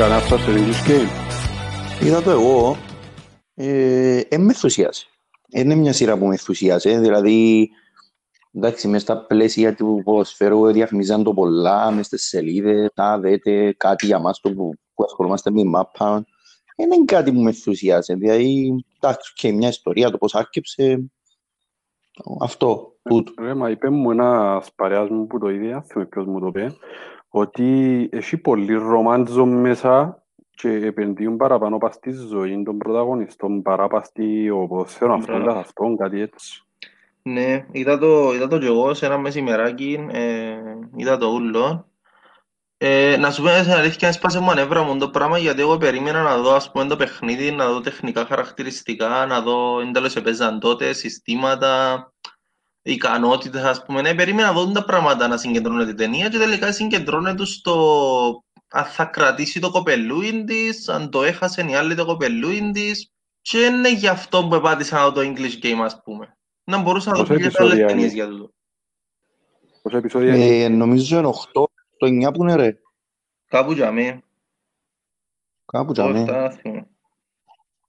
κανένα στο English Game. Είδα το εγώ. Ε, ε, με ενθουσίασε. Είναι μια σειρά που με ενθουσίασε. Δηλαδή, εντάξει, μέσα στα πλαίσια του ποδοσφαίρου διαφημίζαν το πολλά, μέσα στις σελίδες, να δείτε κάτι για μας το που, που ασχολούμαστε με μάπα. Είναι κάτι που με ενθουσιάσε. Δηλαδή, εντάξει, και μια ιστορία, το πώς άρκεψε. Αυτό, τούτο. Ρε, μα είπε μου ένας παρέας μου που το είδε, θυμάμαι ποιος μου το είπε, ότι έχει πολύ ρομάντζο μέσα και επενδύουν παραπάνω πας στη ζωή των πρωταγωνιστών παρά πας στη ποδοσφαίρο αυτόν καθ' αυτόν, κάτι έτσι. Ναι, είδα το, είδα το και εγώ σε ένα μεσημεράκι, ε, είδα το ούλο. Ε, να σου πω την αλήθεια, έσπασε μου ανέβρα μου το πράγμα γιατί εγώ περίμενα να δω ας πούμε το παιχνίδι, να δω τεχνικά χαρακτηριστικά, να δω εν τέλος επέζαν τότε, συστήματα, ικανότητες ας πούμε. Ναι, περίμενα να δω τα πράγματα να συγκεντρώνεται η ταινία και τελικά συγκεντρώνεται στο αν θα κρατήσει το κοπελούιν της, αν το έχασε η άλλη το κοπελούιν της και είναι γι' αυτό που επάτησα να δω το English Game ας πούμε. Να μπορούσα να δω Πόσα και άλλες επεισόδια ταινίες είναι; για τούτο. Πόσα επεισόδια είναι; Ε, νομίζω είναι 8, το 9 που είναι ρε. Κάπου για μέ. Κάπου τζαμέ. Ώστα να θυμώ.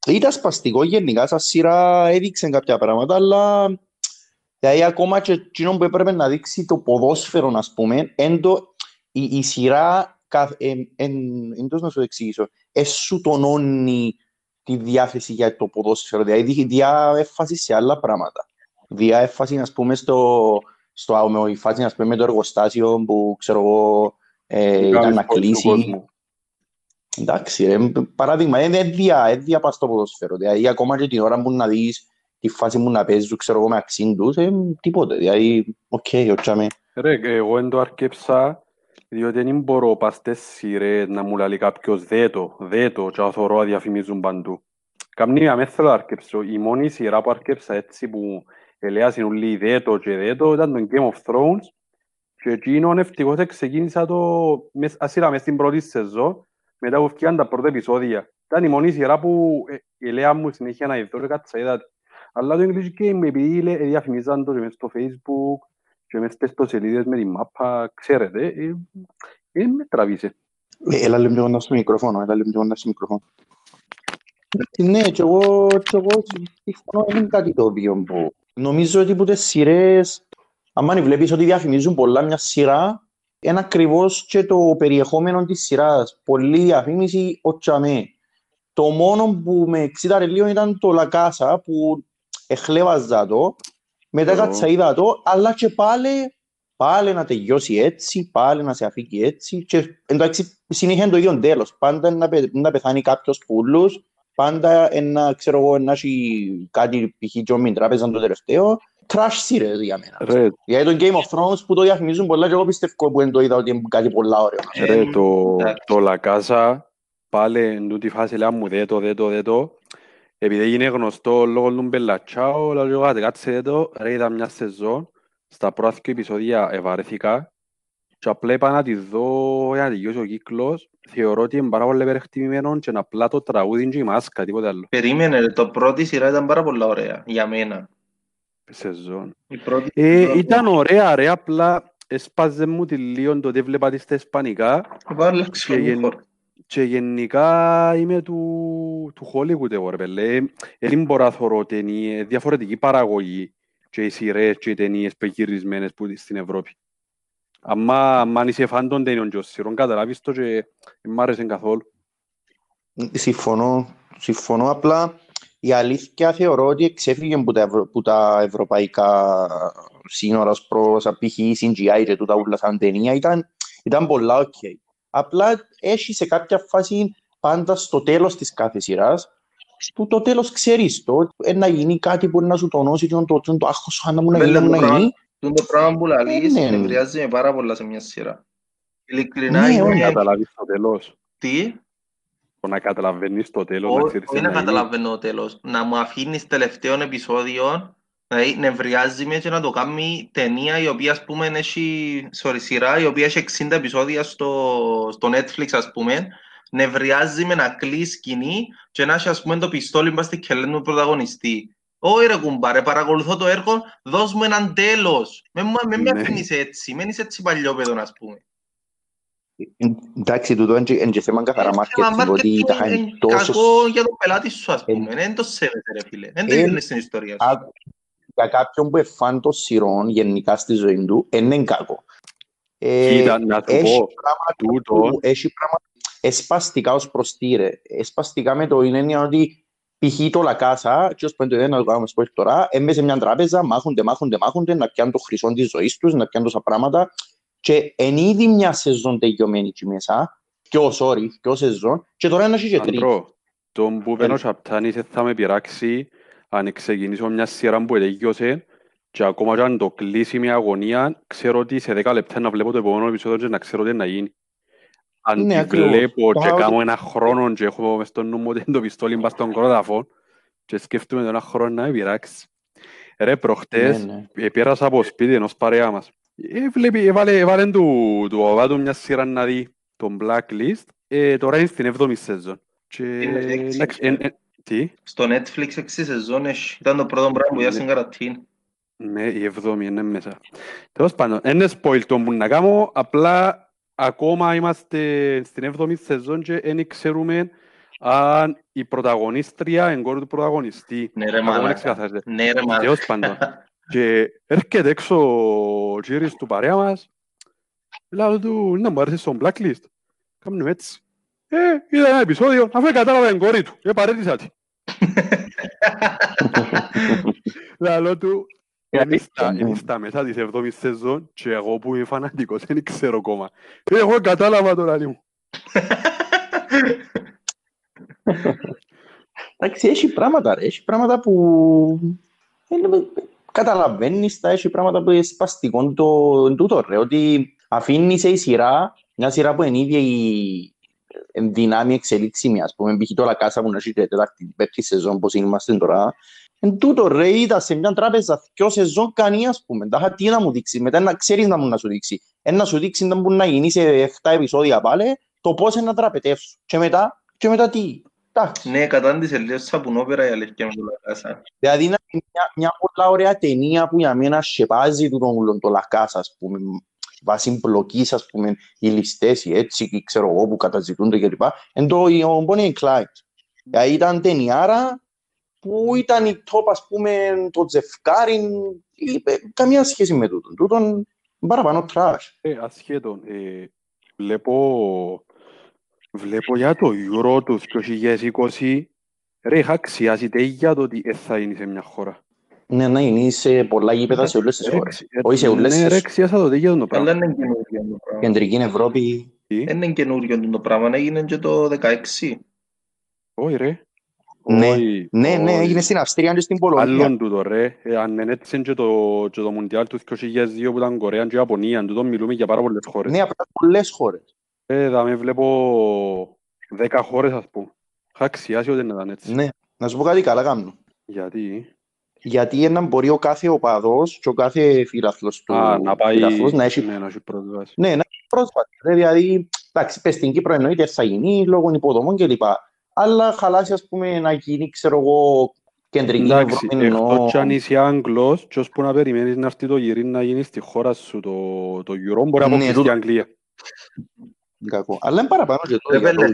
Ήταν σπαστικό γενικά, σαν σειρά έδειξε κάποια πράγματα, αλλά δηλαδή ακόμα και εκείνο που έπρεπε να δείξει το ποδόσφαιρο, ας πούμε, εν το, η, η σειρά, καθ- εν, εν, εν, πώς να σου το εξηγήσω, εσου τονώνει τη διάθεση για το ποδόσφαιρο, δηλαδή δι- διά έφαση σε άλλα πράγματα. Διά έφαση, ας πούμε, στο, στο με η φάση, ας πούμε, με το εργοστάσιο που, ξέρω εγώ, ε, ήταν Κάνεις να κόσμο του κλείσει. κόσμου. Εντάξει, ρε, παράδειγμα, είναι έδεια, έδεια πας στο ποδόσφαιρο. Δηλαδή, ακόμα και την ώρα που να δεις τη φάση που να παίζουν, ξέρω εγώ, με αξίν τους, ε, τίποτε. Δηλαδή, οκ, ότσαμε. Ρε, εγώ εν το αρκέψα, διότι δεν μπορώ πας στις σειρές να μου λέει κάποιος «Δε το, δε το» και να θωρώ να διαφημίζουν παντού. Καμνή με θέλω να αρκέψω. Η μόνη σειρά που αρκέψα έτσι που ελέασαν όλοι «Δε το» και «Δε το» ήταν το Game of Thrones και εκείνον ευτυχώς ξεκίνησα το μες- ασύρα μες στην πρώτη σεζόν μετά που βγήκαν τα πρώτα επεισόδια. Ήταν η μόνη σειρά που ε, ελέα μου συνέχεια να ειδώ και κάτσα είδα. Τη. Αλλά το English Game επειδή λέ- διαφημίζαν το και μες στο Facebook και μες στις ιστοσελίδες με τη μάπα, ξέρετε, ε, ε, με τραβήσε. Ε, Έλα λίγο πιο κοντά στο μικρόφωνο, έλα λίγο πιο κοντά στο μικρόφωνο. Ε, Ναι, και εγώ, και εγώ συμφωνώ, είναι κάτι το οποίο που... Νομίζω ότι που τις σειρές, άμα βλέπεις ότι διαφημίζουν πολλά μια σειρά, είναι ακριβώς και το περιεχόμενο της σειράς. Πολλή διαφήμιση, ο τσαμέ. Το μόνο που με εξήταρε λίγο ήταν το Λακάσα, που εχλέβαζα το, μετά Ω. κάτσα είδα το, αλλά και πάλι, πάλι να τελειώσει έτσι, πάλι να σε αφήκει έτσι, και εντάξει, συνέχεια είναι το ίδιο τέλος. Πάντα να, πε, να πεθάνει κάποιος πουλούς, πάντα ένα, ξέρω εγώ, να έχει κάτι π.χ. John Τράπεζα το τελευταίο, trash series για μένα. Ρε, Γιατί το Game of Thrones που το διαφημίζουν πολλά και εγώ πιστεύω που δεν το είδα ότι είναι κάτι πολλά ωραίο. Ε, ρε, το, εντάξει. το Λακάσα, πάλι εν τούτη φάση λέει μου δε το, δε το, δε το. Επειδή είναι γνωστό λόγω του Μπελατσάου, λέω εγώ, «Άτε, κάτσε δε το, ρε είδα μια σεζόν, στα πρώτα δύο επεισόδια ευαρέθηκα και απλά είπα να τη δω για να τελειώσει ο κύκλος. Θεωρώ ότι είναι πάρα πολύ υπερεκτιμημένο και είναι απλά το τραγούδι και η μάσκα, τίποτε άλλο. Περίμενε, ρε, το πρώτη σειρά ήταν πάρα πολλά ωραία, για μένα. Σεζόν. Η πρώτη Ε, σειρά- ήταν ωραία, ρε, απλά έσπαζε μου τη λίγο το ότι έβλεπα τη στα ισπανικά Βάλε και, ξύλο, γεν- χώρο. Και γενικά είμαι του, του Hollywood εγώ ρε πέλε. Δεν μπορώ να θωρώ ταινίες, διαφορετική παραγωγή και οι σειρές και οι ταινίες που γυρισμένες που στην Ευρώπη. Αμα, αν είσαι φαν των ταινιών και ως σειρών καταλάβεις το και δεν μ' άρεσε καθόλου. Συμφωνώ, συμφωνώ απλά η αλήθεια θεωρώ ότι εξέφυγε από τα, ευρω... που τα ευρωπαϊκά σύνορα ως προς π.χ. CGI και τούτα ούλα σαν ταινία ήταν, ήταν πολλά οκ. Απλά έχει σε κάποια φάση πάντα στο τέλος της κάθε σειράς που το τέλος ξέρεις το, ε, να γίνει κάτι που να σου τονώσει και το, το, το άγχος σου αν μου να Μπέλε, γίνει, να το γίνει. Τούν το πράγμα που λαλείς, Ε, ναι. νευριάζει με πάρα πολλά σε μια σειρά. Ειλικρινά Ναι, είναι... όχι. Να καταλάβεις το τέλος. Τι; Το να καταλαβαίνεις το τέλος, να Ό- ξέρεις Όχι τι να να γίνει. καταλαβαίνω. καταλαβαίνω το τέλος. Να μου αφήνεις τελευταίο επεισόδιο, δηλαδή νευριάζει με και να το κάνει ταινία η οποία ας πούμε έχει, sorry, σειρά η οποία έχει 60 επεισόδια στο, στο Netflix ας πούμε, νευριάζει με να κλείσει σκηνή και να έχει ας πούμε το πιστόλι μπας στη κελέν του πρωταγωνιστή. Όχι ρε κουμπάρε, παρακολουθώ το έργο, δώσ' μου έναν τέλος. Με, με, με Ναι. αφήνεις έτσι, μένεις έτσι παλιόπαιδον ας πούμε. Εντάξει, τούτο είναι και- είναι και θέμα καθαρά Ε, θέμα marketing, ότι marketing τα είχαν είναι τόσο... κακό για τον πελάτη σου, ας Ε, πούμε. Δεν το σέβεται, ρε φίλε. Δεν το ε, ήθελες στην ιστορία σου. Α, Για κάποιον που εφάν των σειρών γενικά στη ζωή του, δεν είναι κακό. Ε, Κοίτα, να σου έχει πω, πράγματα τούτο, που έχει πράγματα εσπαστικά ως προς τι ρε. Εσπαστικά με το είναι έννοια ότι π.χ. το Λακάσα, και ως πέντε δεν να το κάνουμε σπort τώρα, έμπαιζε σε μια τράπεζα, μάχονται, μάχονται, μάχονται, να πιάνουν το χρυσό της ζωής τους, να πιάνουν τόσα πράγματα και εν ήδη μια σεζόν τελειωμένη εκεί μέσα, και ο sorry, και ο σεζόν, και τώρα να έχει και τρίτη. Αντρό, τον που Ε. πένω Σαπτάνης θα με πειράξει αν ξεκινήσω μια σειρά που τελειώσε και ακόμα και αν το κλείσει μια αγωνία, ξέρω ότι σε 10 λεπτά να βλέπω το επόμενο επεισόδιο και να ξέρω τι να γίνει. Αν Ναι, τη ακριβώς. βλέπω Το και χάος- κάνω ένα χρόνο και έχω μες στο νου μου ότι είναι το πιστόλι μπας στον κρόταφο και σκέφτομαι το ένα χρόνο να με πειράξει. Ρε, προχτές Ναι, ναι. ε, πέρασα από σπίτι ενός παρέα μας. Ε, βλέπει, έβαλε, έβαλε του, του οβά του μια σειρά να δει τον Blacklist. Ε, τώρα είναι στην 7η σεζόν. Και, Είναι έξι, εντάξει, ε. εν- εν- τι, Στο Netflix έξι σεζόν έχει. Ήταν το πρώτο πράγμα που Ναι. είδα στην καρατίν. ναι, η 7η είναι μέσα. Τέλος πάντων, δεν είναι spoil το που να κάνω, απλά ακόμα είμαστε στην 7η σεζόν και δεν ξέρουμε αν η πρωταγωνίστρια είναι κόρη του πρωταγωνιστή. Ναι ρε Ακόμα δεν μαλάκα. ξεκαθαρίζεται. Ναι ρε μαλάκα. Τέλος πάντων. Και έρχεται έξω ο Τζίρις του παρέα μας. Λέω του, να μου άρεσε στον blacklist. Κάμνουμε έτσι. Ε, είδα ένα επεισόδιο, αφού κατάλαβα την κόρη του. Ε, παρέτησα τη. Λέω του, είναι στα, είναι στα μέσα της εβδόμης σεζόν και εγώ που είμαι φανατικός δεν ξέρω ακόμα. Ε, εγώ κατάλαβα το λαλί μου. Εντάξει, έχει πράγματα ρε, έχει πράγματα που είναι- καταλαβαίνεις τα, έχει πράγματα που είναι σπαστικό το εν τούτο ρε, ότι αφήνεις η σειρά, μια σειρά που είναι ίδια η εν δυνάμει εξελίξιμη, ας πούμε, π.χ. τώρα κάσα που να έχει και τέταρτη, πέμπτη σεζόν, πώς είμαστε τώρα, εν τούτο ρε, είδα σε μια τράπεζα δυο σεζόν κανεί, ας πούμε, τα τι να μου δείξει, μετά να ξέρεις να μου να σου δείξει, ένα να σου δείξει να μπορεί να γίνει σε 7 επεισόδια πάλι, το πώς είναι να τραπετεύσουν, και μετά, και μετά τι, εντάξει. Ναι, κατάντησε λίγο σαπουνόπερα η αλήθεια με το Λακάσα. Δηλαδή είναι μια, μια πολλά ωραία ταινία που για μένα σκεπάζει του τον ούλον το Λακάς, ας πούμε, βάσει μπλοκής, ας πούμε, οι ληστές, οι έτσι, και ξέρω εγώ, που καταζητούνται κλπ. Εν το ο Bonnie and Clyde. Δηλαδή ήταν ταινιάρα που ήταν η top, ας πούμε, το τζευκάρι, είπε, καμία σχέση με τούτον. Τούτον παραπάνω trash. Ε, ασχέτων, ε, βλέπω, βλέπω για το Euro του 2020, ρε, είχα αξιάσει για το ότι ε, θα είναι σε μια χώρα. Ναι, να είναι σε πολλά γήπεδα σε όλες τις Ρε, χώρες. ξι- ε, Όχι σε όλες Ναι, τις- ρε, αξιάσα το για το Αλλά πράγμα. είναι καινούριο το πράγμα. Κεντρική Ευρώπη, Τι, Δεν είναι καινούριο το πράγμα, έγινε και το 16. όχι ρε. Ναι. Όχι, ναι, ναι, όχι. έγινε στην Αυστρία και στην Πολωνία. Άλλον τούτο ρε, Ε, αν είναι έτσι είναι και το, και το Μουντιάλ του 2002 που ήταν Κορέα και Ιαπωνία, τούτο μιλούμε για πάρα πολλές χώρες. Ναι, απλά πολλές χώρες. Ε, θα με βλέπω 10 χώρες ας πούμε. Είχα αξιάσει ότι ήταν έτσι. Ναι, να σου πω κάτι καλά κάνω. Γιατί, Γιατί έναν μπορεί ο κάθε οπαδός και ο κάθε φίλαθλος του α, να πάει, φίλαθλος να έχει, ναι, να έχει πρόσβαση. ναι, να έχει πρόσβαση. Ρε, Δηλαδή, εντάξει, πες στην Κύπρο εννοείται θα γίνει λόγω υποδομών κλπ. Αλλά χαλάσει, ας πούμε, να γίνει, ξέρω εγώ, κεντρική Εντάξει, Ευρώπη εννοώ. εκτός κι αν είσαι Άγγλος και ώσπου να περιμένεις να έρθει το γυρί να γίνει στη χώρα σου το, το Euro, μπορεί να Ναι, αποκλείσει τούτο. η Αγγλία. Κακό. Αλλά είναι παραπάνω και το Ρε, για πέλε,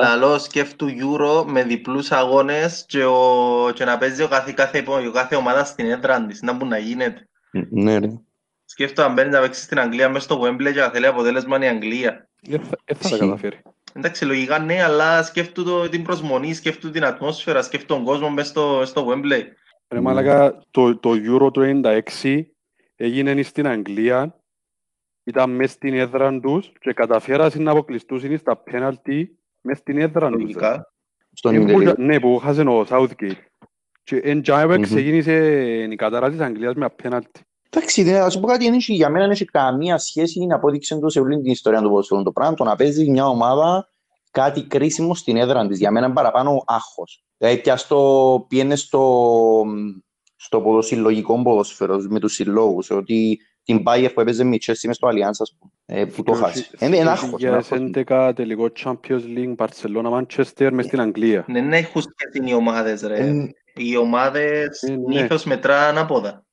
λόγους σκέφτου- marketing που κάνουν. Δηλαδή, πώς- Λαλό σκέφτου Euro με διπλούς αγώνες και, ο, και να παίζει ο κάθε, κάθε, ο κάθε ομάδα στην έδρα της. Να μπορεί να γίνεται. Ναι, ρε. Σκέφτου αν μπαίνει να παίξει στην Αγγλία μέσα στο Wembley και να θέλει αποτέλεσμα η Αγγλία. Δεν θα, δεν θα τα Ισχύει. καταφέρει. Εντάξει, λογικά ναι, αλλά σκέφτου το, την προσμονή, σκέφτου την ατμόσφαιρα, σκέφτου τον κόσμο μέσα στο, στο Wembley. Ρε Mm. μαλάκα, το, το Euro του 96 έγινε στην Αγγλία, ήταν μες στην έδρα τους και καταφέρασαν να αποκλειστούν στα πέναλτι μες στην έδρα τους. ρε. Λογικά. Στον Ε, που- Ιντερνετ. Ναι, που χάσε ο Southgate. Και εν τζάιπε Μμμ. ξεκίνησε η κατάρα της Αγγλίας με απέναλτι. Εντάξει, δε, να σου πω κάτι, δεν έχει- για μένα δεν έχει καμία σχέση, είναι απόδειξη του σε όλη την ιστορία του ποδοσφαίρου το πράγμα, το να παίζεις μια ομάδα κάτι κρίσιμο στην έδρα της. Για μένα είναι παραπάνω άγχος. Δηλαδή, πια στο, πιένες στο, στο ποδοσυλλογικό ποδοσφαίρο με τους συλλόγους, ότι την Bayer που έπαιζε με η Chelsea μες στο Allianz, ας πούμε, ε, που το χάσει. Είναι είναι άγχος. είναι άγχος. 2011 τελικό Champions League, Barcelona, Manchester μες στην Αγγλία. Ναι, δεν έχουν σχέση οι ομάδες ρε. Ε, Οι ομάδες Ε, ναι. συνήθως μετρά ανάποδα.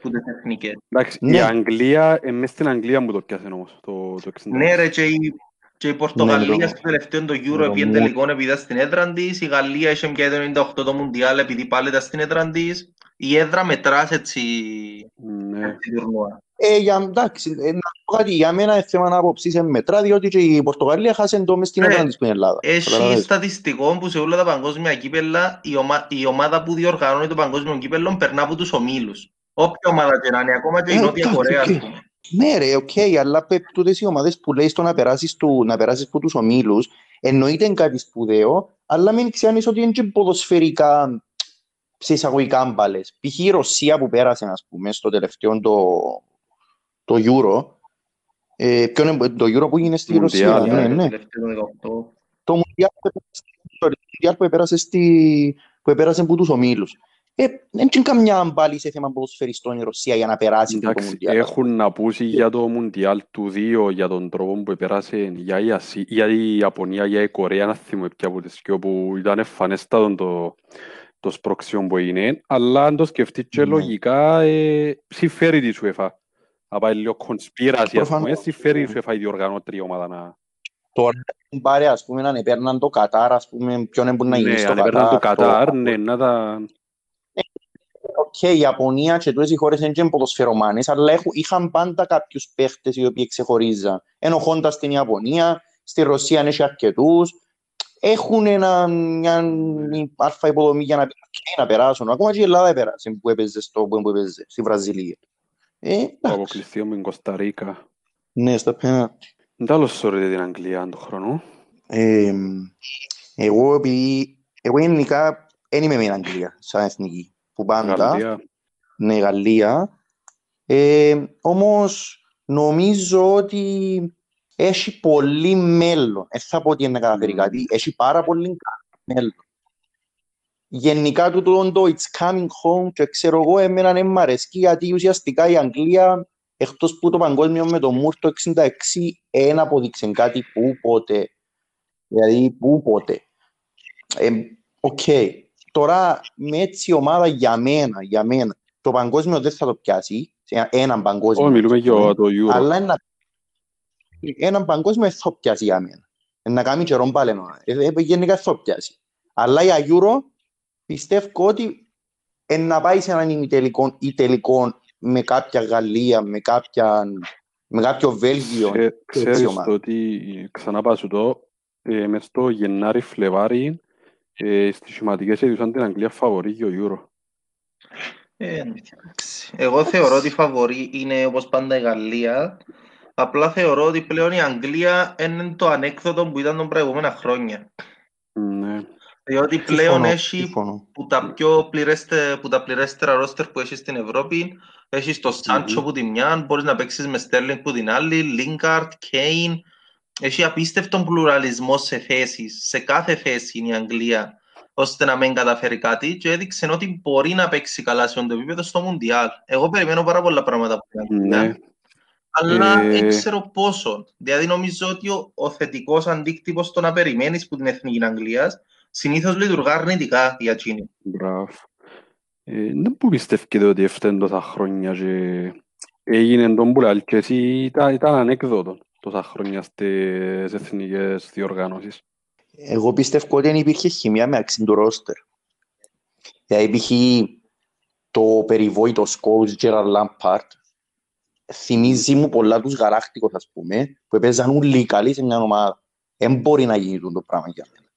που τις εθνικές. Εντάξει, η Ναι. Αγγλία, ε, μες στην Αγγλία μου το πιάσε όμως, το, το 60. Ναι ρε και η, και η Ναι, Πορτογαλία με το- στο τελευταίο το με Euro το έπιε Mood. τελικό επειδή ήταν στην έδρα της, η Γαλλία είχε πια το 98 το Μουντιάλ επειδή πάλι ήταν στην έδρα της. Η έδρα μετράς έτσι Ναι. έτσι τουρνουά. Ε, για, εντάξει, ε, να πω κάτι, για μένα είναι θέμα άποψης ε, μετρά, διότι και η Πορτογαλία χάσε το μες στην Ναι. έδρα της που είναι Ελλάδα. Έχει Καταλαβαίνεις. στατιστικό που σε όλα τα παγκόσμια κύπελα η, ομα... η ομάδα που διοργανώνει το παγκόσμιο κύπελο περνά από τους ομίλους. Όποια ομάδα και να είναι, ακόμα και η Ε, Νότια εντάξει, Κορέα, οκ. ας πούμε. Ναι ρε, οκ, αλλά πε- τούτες οι ομάδες που λέει στο να περάσεις, του, να περάσεις από τους ομίλους, εννοείται είναι κάτι σπουδαίο, αλλά μην ξέρεις ότι είναι και ποδοσφαιρικά σε εισαγωγικά μπάλες. Π.χ. η Ρωσία που πέρασε, ας πούμε, στο τελευταίο το, το Euro, ε, ποιο είναι το Euro που έγινε στη Μουντιάλ, Ρωσία, ναι, Το ναι. τελευταίο 18. Το Μουντιάλ που επέρασε- το Μουντιάλ που επέρασε, στη, που επέρασε από τους ομίλους. Ε, δεν είναι καμιά μπάλη σε θέμα ποδοσφαιριστών η Ρωσία για να περάσει από το Εντάξει, Μουντιάλ. έχουν να πούσει για το Μουντιάλ του 2, για τον τρόπο που επέρασε για η, Ασί, για η Ιαπωνία, για η Κορέα, να θυμώ ποια από τις δυο που ήταν εμφανέστατο το, το σπρωξιόν που έγινε, αλλά αν το σκεφτείς και Ναι. λογικά, ε, συμφέρει τη UEFA. Να πάει λίγο κονσπίραση, ας πούμε, Προφανώς. συμφέρει η UEFA η διοργανώτρια ομάδα να... Τώρα, πάρε, ας πούμε, αν επέρναν το Κατάρ, ας πούμε, ποιον έμπουν να γίνει Ναι, στο αν έπαιρναν το Κατάρ. Κατάρ, ναι, να τα... Οκ, η Ιαπωνία και τούτες οι χώρες είναι και ποδοσφαιρομάνες, αλλά έχουν, είχαν πάντα κάποιους παίχτες οι οποίοι ξεχωρίζαν. Ενώ Honda στην Ιαπωνία, στη Ρωσία έχει αρκετούς. Έχουν ένα, μια αλφα υποδομή για να, και να περάσουν. Ακόμα και η Ελλάδα πέρασε που έπαιζε, στο, που έπαιζε στη Βραζιλία. Ε, Το εντάξει. αποκλειστείο με την Κωνσταντίνα. Ναι, στα πέναντι. Δεν τα σωρείτε την Αγγλία τον χρόνο. Ε, εγώ επειδή, εγώ γενικά δεν είμαι με την Αγγλία σαν εθνική. Που πάντα, Γαλλία. ναι, Γαλλία. Ε, όμως νομίζω ότι έχει πολύ μέλλον. Δεν θα πω ότι είναι να καταφέρει Μμμ. κάτι. Έχει πάρα πολύ καλό μέλλον. Γενικά τούτο το It's coming home και ξέρω εγώ εμένα δεν μ' αρέσει γιατί ουσιαστικά η Αγγλία εκτός που το παγκόσμιο με το Μουρ το 66 δεν αποδείξε κάτι που πότε. Δηλαδή που πότε. Ε, Οκ. Τώρα με έτσι ομάδα για μένα, για μένα, το παγκόσμιο δεν θα το πιάσει, σε έναν παγκόσμιο. Όχι, μιλούμε ας πούμε, για το Euro. αλλά ένα, έναν παγκόσμιο δεν θα το πιάσει για μένα. Ε, Να κάνει και ρομπάλενο. Ε, ε, γενικά θα το πιάσει. Αλλά για Euro πιστεύω ότι ε, να πάει σε έναν ημιτελικό ή τελικό με κάποια Γαλλία, με, κάποια, με κάποιο Βέλγιο. Ξέ- έτσι Ξέρεις ομάδα. το ότι ξανά πάω σου το, ε, μες στο Γενάρη-Φλεβάρι, ε, στις σημαντικές έδωσαν την Αγγλία φαβορή για το Euro. Ε, εντάξει. Εγώ θεωρώ ότι η φαβορή είναι όπως πάντα η Γαλλία. Απλά θεωρώ ότι πλέον η Αγγλία είναι το ανέκδοτο που ήταν τα προηγούμενα χρόνια. Ναι. Διότι πλέον Συμφωνώ, έχει συμφωνώ. που τα πιο πληρέστε, που τα πληρέστερα ρόστερ που έχει στην Ευρώπη, έχεις το Σάντσο Μμμ. που τη μια, μπορείς να παίξεις με Στέρλινγκ που την άλλη, Λίνκαρτ, Κέιν. Έχει απίστευτο πλουραλισμό σε θέσεις, σε κάθε θέση είναι η Αγγλία, ώστε να μην καταφέρει κάτι και έδειξε ότι μπορεί να παίξει καλά σε αυτό το επίπεδο στο Μουντιάλ. Εγώ περιμένω πάρα πολλά πράγματα από την Αγγλία. Ναι. Αλλά Ε, δεν ξέρω πόσο. Δηλαδή νομίζω ότι ο, ο θετικός αντίκτυπος στο να περιμένεις που την Εθνική Αγγλίας συνήθως λειτουργά αρνητικά για εκείνη. Μπράβο. Ε, δεν που πιστεύετε ότι έφτανε τόσα χρόνια και έγινε τον που λέει και εσύ ήταν, ήταν ανέκδοτο τόσα χρόνια στις εθνικές διοργανώσεις; Εγώ πιστεύω ότι δεν υπήρχε χημία μεταξύ του ρόστερ. Δηλαδή υπήρχε το περιβόητο σκόλους Gerard Lampard. Θυμίζει μου πολλά τους γαράκτικους, ας πούμε, που έπαιζαν όλοι καλοί σε μια ομάδα. Δεν μπορεί να γίνει το πράγμα για μένα.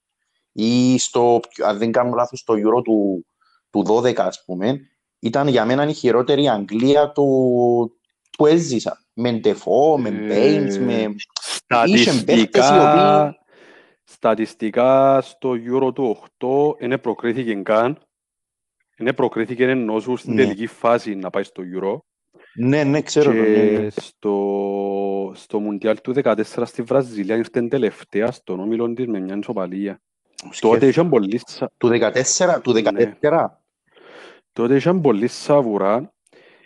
Ή στο, αν δεν κάνω λάθος, στο Euro του, του 12, ας πούμε, ήταν για μένα η χειρότερη Αγγλία του, που έζησα. Με Ντεφό, με Ε, Μπέινς, με... Είχαν παίχτες οι Στατιστικά, οποίοι- στατιστικά στο Euro του 8 δεν προκρίθηκε καν. Δεν προκρίθηκε ενώ σου στην Ναι. τελική φάση να πάει στο Euro. Ναι, ναι, ξέρω το, ναι, ναι. Και στο, στο Μουντιάλ του 14 στη Βραζιλία ήρθε τελευταία στον όμιλο της με μια ισοπαλία. Τότε είχαν πολύ, σα- Του 14, του 14. τότε είχαν πολύ σαβουρά.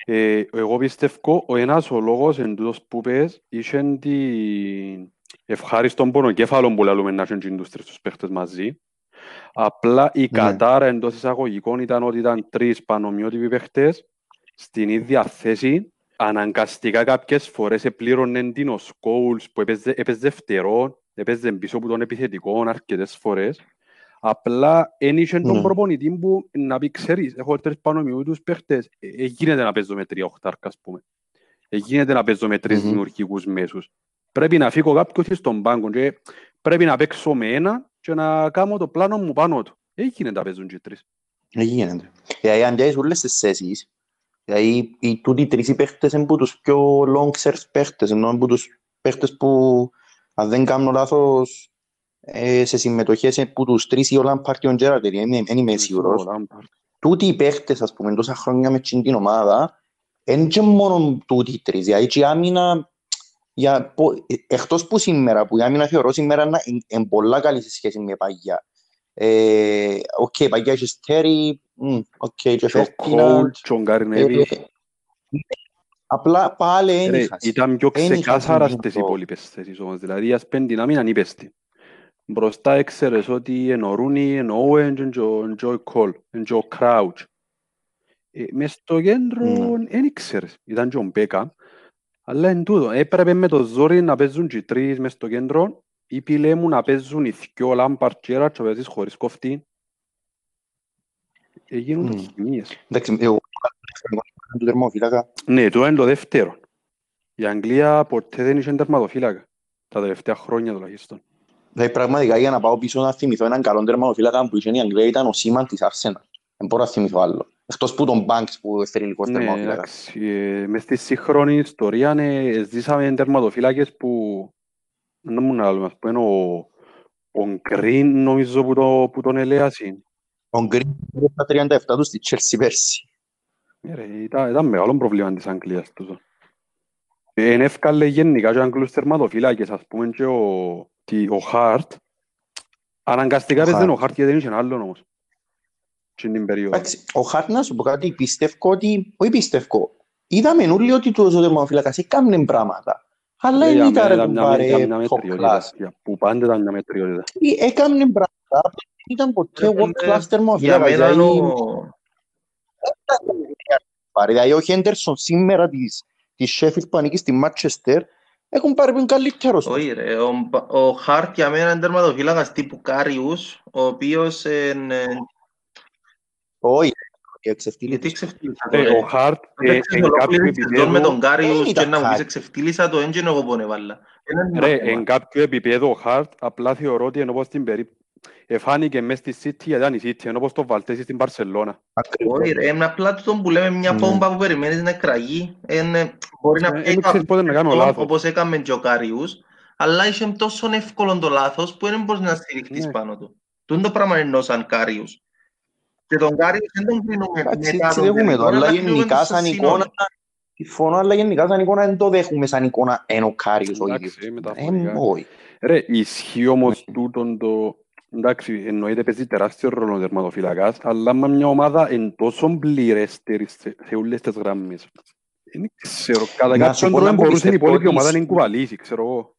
Ε, εγώ πιστεύω ο ένας ο λόγος εν τούτος που πες είχαν την ευχάριστον πονοκέφαλο που λαλούμε να έχουν και τους τρεις τους παίχτες μαζί. Απλά η Ναι. κατάρα εντός εισαγωγικών ήταν ότι ήταν τρεις πανομοιότυποι παίχτες στην ίδια θέση, αναγκαστικά κάποιες φορές επλήρωνε την ο Σκόουλς που έπαιζε, έπαιζε φτερό, έπαιζε πίσω από τον επιθετικό αρκετές φορές. Απλά δεν είχε τον Ναι. προπονητή που να πει, ξέρεις, έχω τρεις πάνω μου τους παίχτες, ε, ε, γίνεται να παίζω με τρία οχτάρκα, ας πούμε. Ε, γίνεται να παίζω με τρεις Μμμ. δημιουργικούς μέσους. Πρέπει να φύγω κάποιος στον πάγκο και πρέπει να παίξω με ένα και να κάνω το πλάνο μου πάνω του. Ε, γίνεται να παίζουν και τρεις. Δεν γίνεται. Δηλαδή αν πιάσεις όλες τις θέσεις, δηλαδή οι τούτοι τρεις οι παίχτες είναι που τους πιο long serve παίχτες, ενώ που τους παίχτες που αν δεν κάνω λάθος ε, σε συμμετοχές είναι που τους τρεις ή ο Lampard και ο Gerrard, δεν είμαι, δεν είμαι σίγουρος. Ο Lampard. Τούτοι οι παίχτες, ας πούμε, τόσα χρόνια με εκείνη την ομάδα, είναι και μόνο τούτοι οι τρεις. Δηλαδή και η άμυνα, για, πο- ε, εκτός που σήμερα, που η άμυνα θεωρώ σήμερα να είναι είναι πολλά καλή σε σχέση με παγιά. Ε, Οκ, παγιά έχεις Τέρι, μ, οκ, και Και ο Φέρντιναντ. Cole, και ο Γκάρι Νέβιλ. Ε, Απλά πάλι Ρε, εν είχες. Ήταν πιο Εν είχες ξεκάθαρας στην στις αυτό. υπόλοιπες θέσεις όμως. Δηλαδή, ας πέντε να μην ανήπεστη. Μπροστά έξερες ότι είναι ο Ρούνι, είναι ο Όεν και ο Τζο Κολ, και ο Κράουτς. Ε, Μες στο κέντρο Ναι. δεν ήξερες. Ήταν και ο Μπέκα. Αλλά εν τούτο, έπρεπε με το ζόρι να παίζουν και οι τρεις μες στο κέντρο ή πήλε μου να παίζουν οι δυο Λάμπαρτ και Gerrard και να παίζεις χωρίς κοφτή. Ε, γίνονται Μμ. χημίες. Εντάξει, εγώ του τερμοφύλακα. Ναι, το είναι το δεύτερο. Η Αγγλία ποτέ δεν είχε τερματοφύλακα. Τα τελευταία χρόνια τουλάχιστον. Δηλαδή πραγματικά για να πάω πίσω να θυμηθώ έναν καλό τερματοφύλακα που είχε η Αγγλία ήταν ο Σίμαν της Arsenal. Δεν μπορώ να θυμηθώ άλλο. Εκτός που τον Banks που έφερε λίγο Ναι, τερματοφύλακα. εντάξει. ε, Μες στη σύγχρονη ιστορία ναι, ζήσαμε τερματοφύλακες που δεν μου να λέμε, ας πούμε, ο, ο Γκριν νομίζω που, το, που τον ελέασε. Ο Γκριν στα 37 τους στη Chelsea πέρσι. Ε, ρε, Ήταν, ήταν μεγάλο πρόβλημα της Αγγλίας τούτο. Ε, Εν εύκαλε γενικά και Αγγλούς τερματοφύλακες, ας πούμε και ο, τι, ο Χάρτ. Αναγκαστικά Ο παίζε ο Χάρτ. Χάρτ γιατί δεν είχε άλλον όμως. Και την περίοδο. Εντάξει, ο Χάρτ να σου πω κάτι, πιστεύω ότι, όχι πιστεύω, είδαμε όλοι ότι του ο τερματοφύλακας έκαμνε πράγματα. Αλλά Ε, δεν για ήταν μένα ρε ήταν μια- κουμπάρε ήταν μια top μετριότητα. class. Για- Που πάντα ήταν μια μετριότητα. Ε, Έκαμνε πράγματα, δεν ήταν ποτέ Ρε, world φίλε, class Για τερματοφύλακας. μένα Δηλαδή, ο... πάρει. Δηλαδή ο Χέντερσον σήμερα της, της Sheffield που ανήκει στη Manchester έχουν πάρει τον καλύτερος στο. Όχι ρε, ο, Μπα- ο Χάρτ για μένα είναι τερματοφύλακας τύπου Κάριους, ο οποίος είναι... Όχι, εξευτήλεται. Γιατί ξεφτύλισα το Ε, ρε. Ο Χάρτ Αν ε, παίξεις εν κάποιο ολόκληρη σεζόν με επίπεδο τον Κάριους δεν και ήταν να μου πεις κάτι. εξεφτύλισα το έντζιν εγώ πόνε βάλα. Είναι Ρε, θέμα. εν κάποιο επίπεδο ο Χάρτ απλά θεωρώ ότι ενώ πως την περί... εφάνηκε μες στη City γιατί ήταν η City, ενώ πως το Βαλτέζι στην Μπαρσελώνα. Όχι ρε, είναι απλά τούτο που λέμε μια Ναι. πόμπα που περιμένεις να εκραγεί. Είναι- Μπορεί να Ε, πιάει δεν ξέρεις πότε να κάνω κάποιον, λάθος. όπως έκαμε και ο Κάριους, αλλά είχε τόσο εύκολο το λάθος που δεν μπορείς να στηριχτείς Ναι. πάνω του. Τούτο το πράγμα εννοώ σαν Κάριους. Και τον Κάριους δεν τον κρίνουμε Εντάξει, μετά έτσι τον δέχομαι το, τελικό, αλλά κρίνουμε γενικά το στο σαν σύνολο. εικόνα, συμφωνώ, αλλά γενικά σαν εικόνα δεν το δέχομαι σαν εικόνα εν ο Κάριους ο ίδιος. Εντάξει, Ε, μεταφορικά. όχι. Ρε, ισχύει όμως τούτον το... Εντάξει, εννοείται παίζει τεράστιο ρόλο ο τερματοφύλακας, αλλά με μια ομάδα εν τόσο πληρέστερης σε, σε όλες τις γραμμές. Δεν ξέρω, κατά Να σου κάποιον πω τρόπο να μου μπορούσε η πιστεύω υπόλοιπη ότι ομάδα να ισχύει. κουβαλήσει, ξέρω εγώ.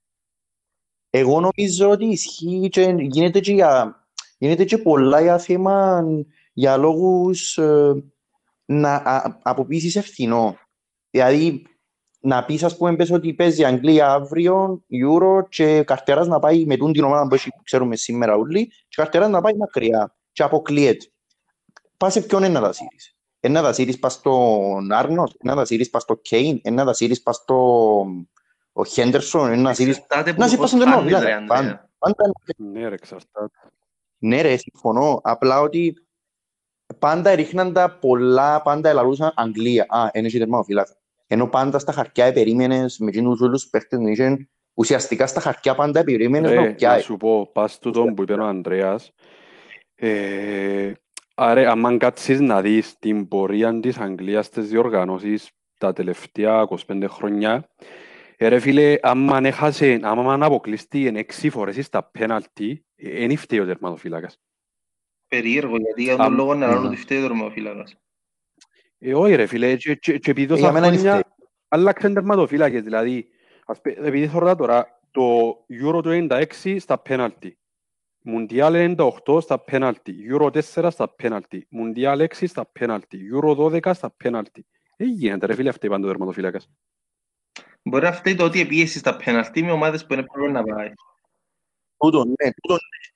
Εγώ νομίζω ότι ισχύει και γίνεται και, για, γίνεται και πολλά για θέμα για λόγους ε, να α, αποποιήσεις ευθυνό. Δηλαδή, να πεις ας πούμε πες ότι παίζει η Αγγλία αύριο, Euro και καρτέρας να πάει με τούν την ομάδα που έχει- ξέρουμε σήμερα όλοι και καρτέρας να πάει μακριά και αποκλείεται. Πας σε ποιον είναι να τα σύρεις. Είναι να τα σύρεις πας στον Άρνοτ, είναι να τα σύρεις πας στο Κέιν, είναι να τα σύρεις πας στο ο Χέντερσον, είναι να τα σύρεις Εξαρτάται που να σε πώς πας στον φάνεις, τερματοφύλακα, ρε, Ανδρέα. πάντα. πάντα Ναι ρε, εξαρτάται. ναι ρε, συμφωνώ. Απλά ότι πάντα ρίχναν τα πολλά, πάντα ελαλούσαν Αγγλία. Α, είναι και τερματοφύλακα. Ενώ πάντα στα χαρτιά περίμενες με εκείνους όλους τους παίχτες να είχαν, ουσιαστικά στα χαρτιά πάντα περίμενες να Ρε, να πιάει. σου πω, πας του τον που είπε ο Ανδρέας, ε, άρα, άμα κάτσεις να δεις την πορεία της Αγγλίας στις διοργανώσεις τα τελευταία 25 χρόνια, ε, ρε φίλε, άμα έχασε, άμα αποκλειστεί εν έξι φορές στα πέναλτι, δεν φταίει ο τερματοφύλακας. Περίεργο, γιατί για τον Αμ, λόγο να λένε ναι. ότι φταίει ο τερματοφύλακας. Ε, όχι ρε φίλε, και, και, και επειδή Για τόσα μένα είναι χρόνια φταίει. άλλαξαν τερματοφύλακες, δηλαδή, ας πε- επειδή θεωρώ τώρα, το Euro του 96 στα πέναλτι, Μουντιάλ 98 στα πέναλτι, Euro 4 στα πέναλτι, Μουντιάλ 6 στα πέναλτι, Euro 12 στα πέναλτι. Δεν γίνεται ρε φίλε αυτή πάντα ο τερματοφύλακας. Μπορεί να φταίει το ότι επίεση στα πέναλτι με ομάδες που είναι πρέπει να πάει. Τούτο, ναι, τούτο, ναι.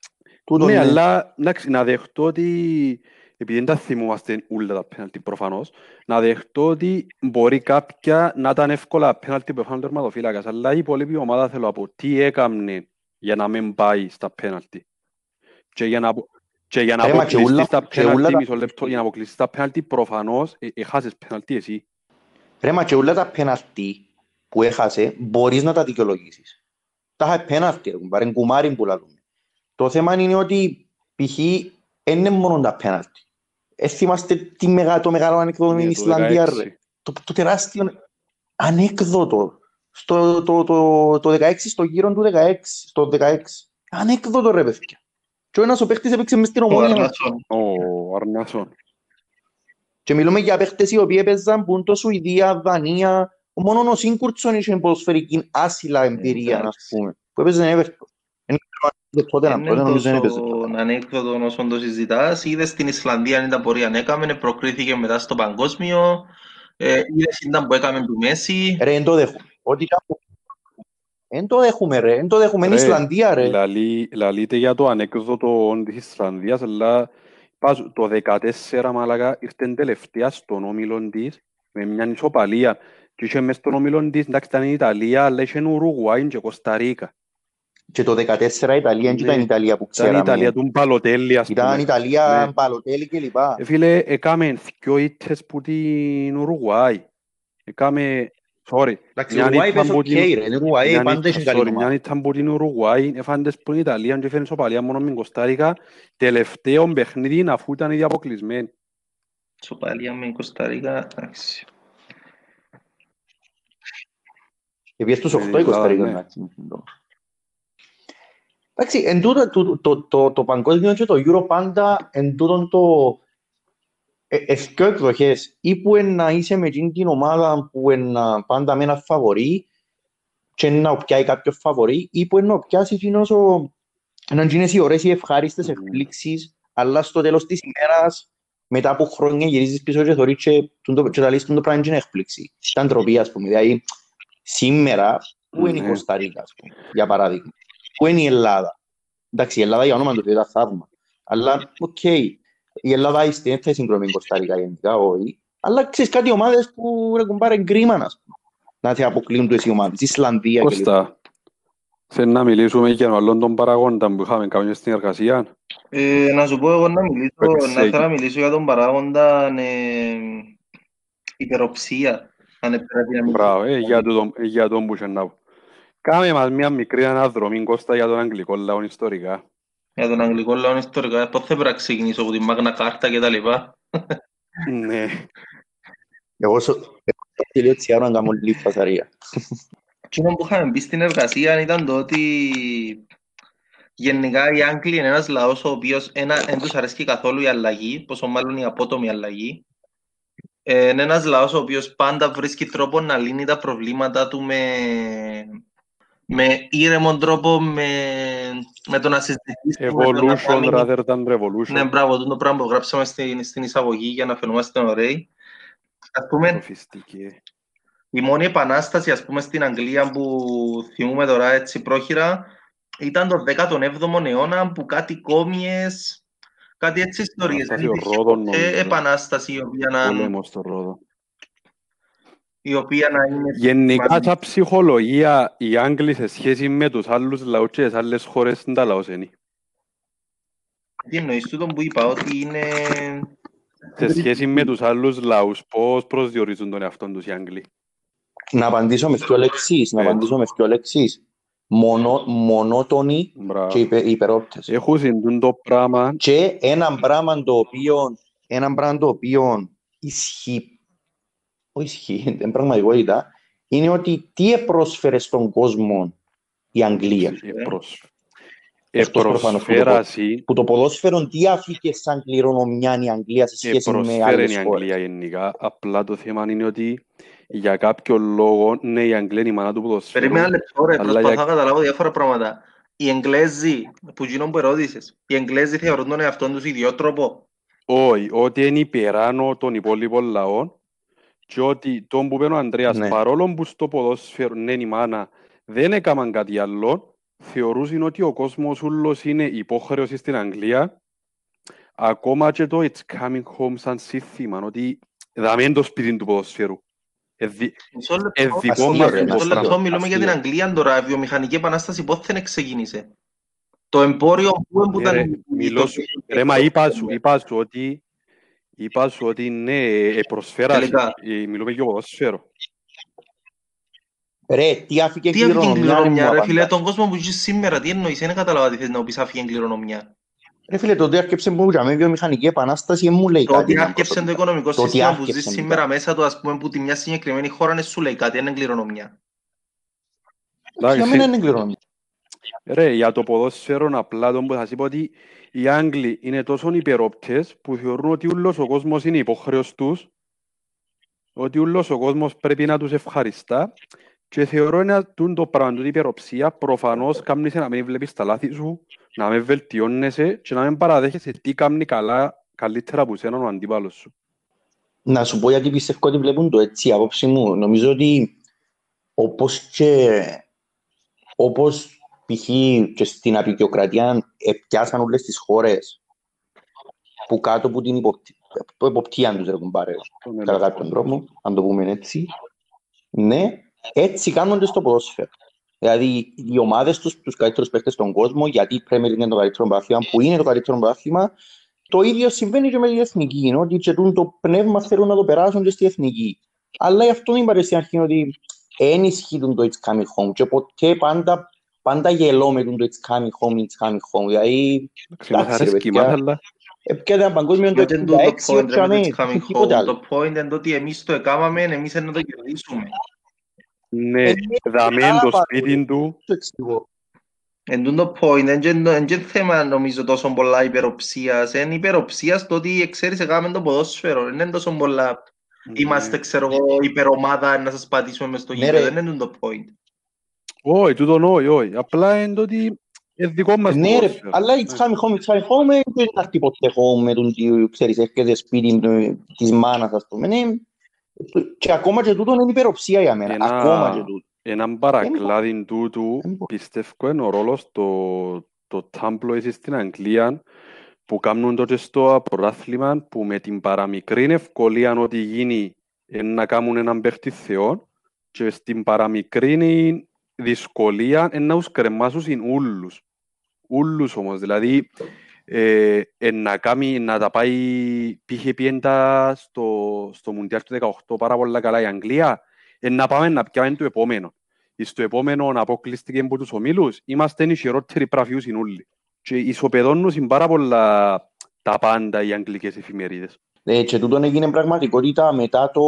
Τούτο, Ναι, ναι. αλλά εντάξει, να δεχτώ ότι επειδή δεν τα θυμούμαστε όλα τα πέναλτι προφανώς, να δεχτώ ότι μπορεί κάποια να ήταν εύκολα πέναλτι που έφανε ο τερματοφύλακας, αλλά η υπόλοιπη ομάδα θέλω να πω τι έκαμνε για να μην πάει στα πέναλτι. Και για να, και για να Ρε, μα και αποκλειστείς ούλα- στα και ούλα πέναλτι, τα- μισό λεπτό, για να αποκλειστείς στα πέναλτι προφανώς ε, έχασες πέναλτι εσύ. Ρε, μα και όλα τα πέναλτι που έχασε, μπορείς να τα δικαιολογήσεις. Τα είχα πέναλτι, ρε, κουμπάρε, κουμάρι που λαλούμε. Το θέμα είναι ότι π.χ. δεν είναι μόνο τα πέναλτι. Ε, θυμάστε τι μεγα, το μεγάλο ανέκδοτο με Ναι, την το Ισλανδία, 16. ρε. Το, το τεράστιο ανέκδοτο. Στο, το, το, το 16, στο γύρο του 16, στο 16. Ανέκδοτο ρε παιδιά. Και ο ένας ο παίχτης έπαιξε μες στην Ο ομόνια. Αρνάσον. Ο Αρνάσον. Και μιλούμε για παίχτες οι οποίοι έπαιζαν που είναι το Σουηδία, Δανία. Μόνο ο Σίνκουρτσον είχε ποδοσφαιρική άσυλα εμπειρία, ας Εντάξει. πούμε. Που έπαιζε Everton. Δεν ξέρω αν είναι τότε, να Είναι τότε νομίζω δεν έπαιζε. τόσο ανέκδοτο όσο το συζητάς. Είδες στην Ισλανδία αν ήταν πορεία να έκαμε, προκρίθηκε μετά στο παγκόσμιο. Ε, είδες ήταν που έκαμε του Μέση. Ρε, δεν το δέχομαι. Ό,τι κάπου... Δεν το δέχομαι ρε, δεν το δέχομαι. Είναι Ρε, Ισλανδία ρε. Λαλεί, λαλείτε για το ανέκδοτο της Ισλανδίας, αλλά πας, το 14 μάλακα ήρθε τελευταία στον όμιλο της με μια ισοπαλία. Και είχε μες στον όμιλο της, εντάξει ήταν η Ιταλία, αλλά είχε Ουρουγουάιν και Κωνσταντίνα. Και το 14 η Ιταλία δεν Ναι. ήταν η Ιταλία που Ήταν η ξέραμε. Ιταλία του Μπαλοτέλη, ας Ήταν η πούμε. Ιταλία, Ναι. Παλωτέλη κλπ. Ε, Φίλε, έκαμε δυο ήττες που την Ουρουγουάη. Έκαμε, sorry, Εντάξει, μια Ουρουάη ήταν πες που οκ την- ρε, είναι Ουρουάη, Μια πάντα νύχτα- είχε καλή sorry, ομάδα. μια ήταν που την Ουρουγουάη, έφαντες που την Ιταλία και έφερε σοπαλία μόνο με την Κωνσταντίνα, τελευταίο παιχνίδι αφού ήταν ήδη αποκλεισμένοι. Σοπαλία με Κωνσταντίνα. εντάξει. Επίσης τους Με 8 την η Ελλάδα, Κωνσταντίνα, ναι. εντάξει. Εντάξει, εν τούτο, το, το, το, το παγκόσμιο και το Euro πάντα εν τούτον το ε, ε, δυο εκδοχές ή που είναι να είσαι με εκείνη την ομάδα που είναι να πάντα με ένα φαβορί και να πιάει κάποιο φαβορί ή που είναι να πιάσει εκείνος ο να γίνεις οι ωραίες οι ευχάριστες Μμμ. εκπλήξεις αλλά στο τέλος της ημέρας μετά από χρόνια γυρίζεις πίσω και θωρείς και, τούν το- και τα λες τούν το πράγμα είναι έκπληξη. Ήταν ντροπή ας πούμε. Δηλαδή σήμερα πού είναι η Ναι. Κωνσταντίνα ας πούμε, για παράδειγμα. Πού είναι η Ελλάδα. Εντάξει, η Ελλάδα για όνομα του Θεού ήταν θαύμα. Αλλά, οκ, η Ελλάδα είστε, δεν θα συγκρομεί με την Κωνσταντίνα γενικά, όχι. Αλλά ξέρεις κάτι ομάδες που ρε κουμπάρε κρίμα, ας πούμε. Να σε αποκλείουν τους οι ομάδες. Η Ισλανδία και λοιπά. Κώστα, θέλει να μιλήσουμε για τον άλλον τον παραγόντα που είχαμε κάποια στην εργασία. Ε, να Κάμε μας μια μικρή αναδρομή, Κώστα, για τον αγγλικό λαό ιστορικά. Για τον αγγλικό λαό ιστορικά. Πότε θα πρέπει να ξεκινήσω από τη Μάγνα Κάρτα και τα λοιπά; Ναι. Εγώ σου τελείω τσιάρω να κάνω λίγη φασαρία. Εκείνο που είχαμε μπει στην εργασία ήταν το ότι γενικά οι Άγγλοι είναι ένας λαός ο οποίος ένα, δεν τους αρέσει καθόλου η αλλαγή, πόσο μάλλον η απότομη αλλαγή. Ε, είναι ένας λαός ο οποίος πάντα βρίσκει τρόπο να λύνει τα προβλήματα του με, με ήρεμον τρόπο, με, με το να συζητήσει. με το να Evolution κάνει- rather than revolution. Ναι, μπράβο, το πράγμα που γράψαμε στην, στην εισαγωγή για να φαινόμαστε ωραίοι. Ας πούμε, Σοφιστική. η μόνη επανάσταση, ας πούμε, στην Αγγλία που θυμούμε τώρα έτσι πρόχειρα ήταν το 17ο αιώνα που κάτι κόμιες, κάτι έτσι ιστορίες. Δεν Επανάσταση υπήρχε Ρόδων, ποτέ νομίζω. επανάσταση η οποία να, Πόλεμος στο Ρόδο. Η οποία να είναι... Γενικά, σημαντική. σαν ψυχολογία, οι Άγγλοι σε σχέση με τους άλλους λαούς και τις άλλες χώρες είναι τα λαός είναι. Τι εννοείς τούτο που είπα, ότι είναι... Σε σχέση με τους άλλους λαούς, πώς προσδιορίζουν τον εαυτόν τους οι Άγγλοι; Να απαντήσω με δύο λέξεις. Να Έτσι. απαντήσω με δύο λέξεις. Μονο, μονότονοι Μπράβο. και υπε, υπερόπτες. Έχουν συντούν το πράγμα Και ένα πράγμα το οποίο, ένα πράγμα το οποίο ισχύει, όχι ισχύει, είναι πραγματικότητα, είναι ότι τι πρόσφερε στον κόσμο η Αγγλία. Επροσ... Εκτός προφανώς που το Επροσφέραση Που το ποδόσφαιρο τι άφηκε σαν κληρονομιά η Αγγλία σε σχέση με επροσφέρει άλλες η χώρες; Αγγλία γενικά. Απλά το θέμα είναι ότι για κάποιο λόγο, ναι, η Αγγλία είναι η μάνα του ποδοσφαίρου. Περίμενα λεπτό ρε, Αλλά προσπαθώ για- να καταλάβω διάφορα πράγματα. Οι Εγγλέζοι, που γίνον που ερώτησες, οι Εγγλέζοι θεωρούν τον εαυτόν τους ιδιότροπο; Όχι, ότι είναι υπεράνω των υπόλοιπων λαών Και ότι τον που είπε ο Ανδρέας, Ναι. παρόλο που στο ποδόσφαιρο, ναι, η μάνα, δεν έκαναν κάτι άλλο, θεωρούσαν ότι ο κόσμος ούλος είναι υπόχρεωση στην Αγγλία, ακόμα και το It's Coming Home σαν σύνθημα, ότι δάμε είναι το σπίτι του ποδοσφαίρου. Ε, δι- Μισό λεπτό. ε, δικό Αστείο, μας ρε, το Μισό λεπτό, πράγμα. μιλούμε για την Αστείο. Αγγλία τώρα. Η βιομηχανική επανάσταση πότε δεν ξεκίνησε; Το εμπόριο που που Ε, ρε, ήταν... μιλώ σου- Ρε, μα είπα σου, είπα σου ότι είπα σου ότι ναι, ε, προσφέρα, Τελικά. ε, μιλούμε για ποδόσφαιρο. Ρε, τι άφηκε Τι έφυγε η κληρονομιά, ρε, κληρονομιά, μου ρε απαντάς. φίλε, τον κόσμο που ζεις σήμερα, τι εννοείς, δεν κατάλαβα τι θες να πεις άφηγε η κληρονομιά. Ρε φίλε, τότε άρκεψε που για με βιομηχανική επανάσταση δεν μου λέει Το κάτι. ότι άρκεψε το οικονομικό Το ότι σύστημα που άρκεψε, ζεις ναι. σήμερα μέσα του, ας πούμε, που τη μια συγκεκριμένη χώρα είναι σου λέει κάτι, είναι κληρονομιά. Για Εντάξει, μένα είναι κληρονομιά. Ρε, για το ποδόσφαιρο απλά τον που θα σας είπα ότι οι Άγγλοι είναι τόσο υπερόπτες που θεωρούν ότι ούλος ο κόσμος είναι υποχρέος τους, ότι ούλος ο κόσμος πρέπει να τους ευχαριστά και θεωρώ ένα τούν το πράγμα, τούτη υπεροψία, προφανώς κάνεις να μην βλέπεις τα λάθη σου, να μην βελτιώνεσαι και να μην παραδέχεσαι τι κάνει καλά, καλύτερα από σένα ο αντίπαλος σου. Να σου πω γιατί πιστεύω ότι βλέπουν το έτσι, η άποψη μου. Νομίζω ότι όπως και όπως π.χ. και στην απεικιοκρατία επιάσαν όλες τις χώρες που κάτω από την υποπτή- από εποπτεία τους ρε κουμπάρε, κατά κάποιον τρόπο, αν το πούμε έτσι. Ναι, έτσι κάνονται στο ποδόσφαιρο. Δηλαδή, οι ομάδες τους, τους καλύτερους παίκτες στον κόσμο, γιατί η Premier είναι το καλύτερο πρωτάθλημα, που είναι το καλύτερο πρωτάθλημα, το ίδιο συμβαίνει και με την εθνική. Είναι ότι και τούτο το πνεύμα θέλουν να το περάσουν και στη εθνική. Αλλά γι' αυτό είπατε στην αρχή ότι δεν ισχύει το It's Coming Home και ποτέ πάντα, πάντα γελώ με το It's Coming Home, It's Coming Home. Δηλαδή, Εντάξει, μας Εντάξει, ρε αρέσκει, παιδιά. μας, αλλά έπιανε ένα παγκόσμιο το Μα και το 66 point, όχι ρε, αμέ, it's coming τίποτε home. άλλο. Το point είναι το ότι εμείς το έκαναμε, εμείς είναι να το κερδίσουμε. ναι, Ε, δαμέν καλά το πάρε. σπίτι του, Το εξηγώ. Εν τούτο το point, δεν είναι- δεν είναι θέμα νομίζω τόσο πολλά υπεροψίας. Είναι υπεροψίας στο ότι ξέρεις έκαμε το ποδόσφαιρο. Δεν είναι τόσο πολλά είμαστε ξέρω εγώ υπερομάδα να σας πατήσουμε μες στο Ναι, γήπεδο. ρε. Δεν είναι το point. Όχι, τούτον όχι, όχι. Απλά είναι το ότι είναι δικό μας Ναι ρε, ποδόσφαιρο. αλλά it's coming home, it's coming home, ε, δεν θα έρθει ποτέ home με τον τι, ξέρεις, έρχεται σπίτι του- της μάνας, ας πούμε. Ναι, και ακόμα και τούτο είναι υπεροψία για μένα, Ένα- ακόμα και τούτο. Έναν παρακλάδι τούτου Δεν μπο- πιστεύω είναι ο ρόλος το, το tabloids στην Αγγλία που κάνουν τότε στο πρωτάθλημα που με την παραμικρή ευκολία ότι γίνει ε, να κάνουν έναν παίχτη θεό και στην παραμικρή δυσκολία ε, να τους κρεμάσουν ούλους. Ούλους όμως, δηλαδή ε, ε, να, κάνει, να τα πάει π.χ. πιέντα στο, στο Μουντιάλ του 18 πάρα πολλά καλά η Αγγλία ε, να πάμε να πιάμε το επόμενο. Στο επόμενο αποκλείστηκε από τους ομίλους, είμαστε οι χειρότεροι πραφιούς όλοι. Και ισοπεδώνουν πάρα πολλά τα πάντα οι αγγλικές εφημερίδες. Ε, και τούτο έγινε πραγματικότητα μετά το,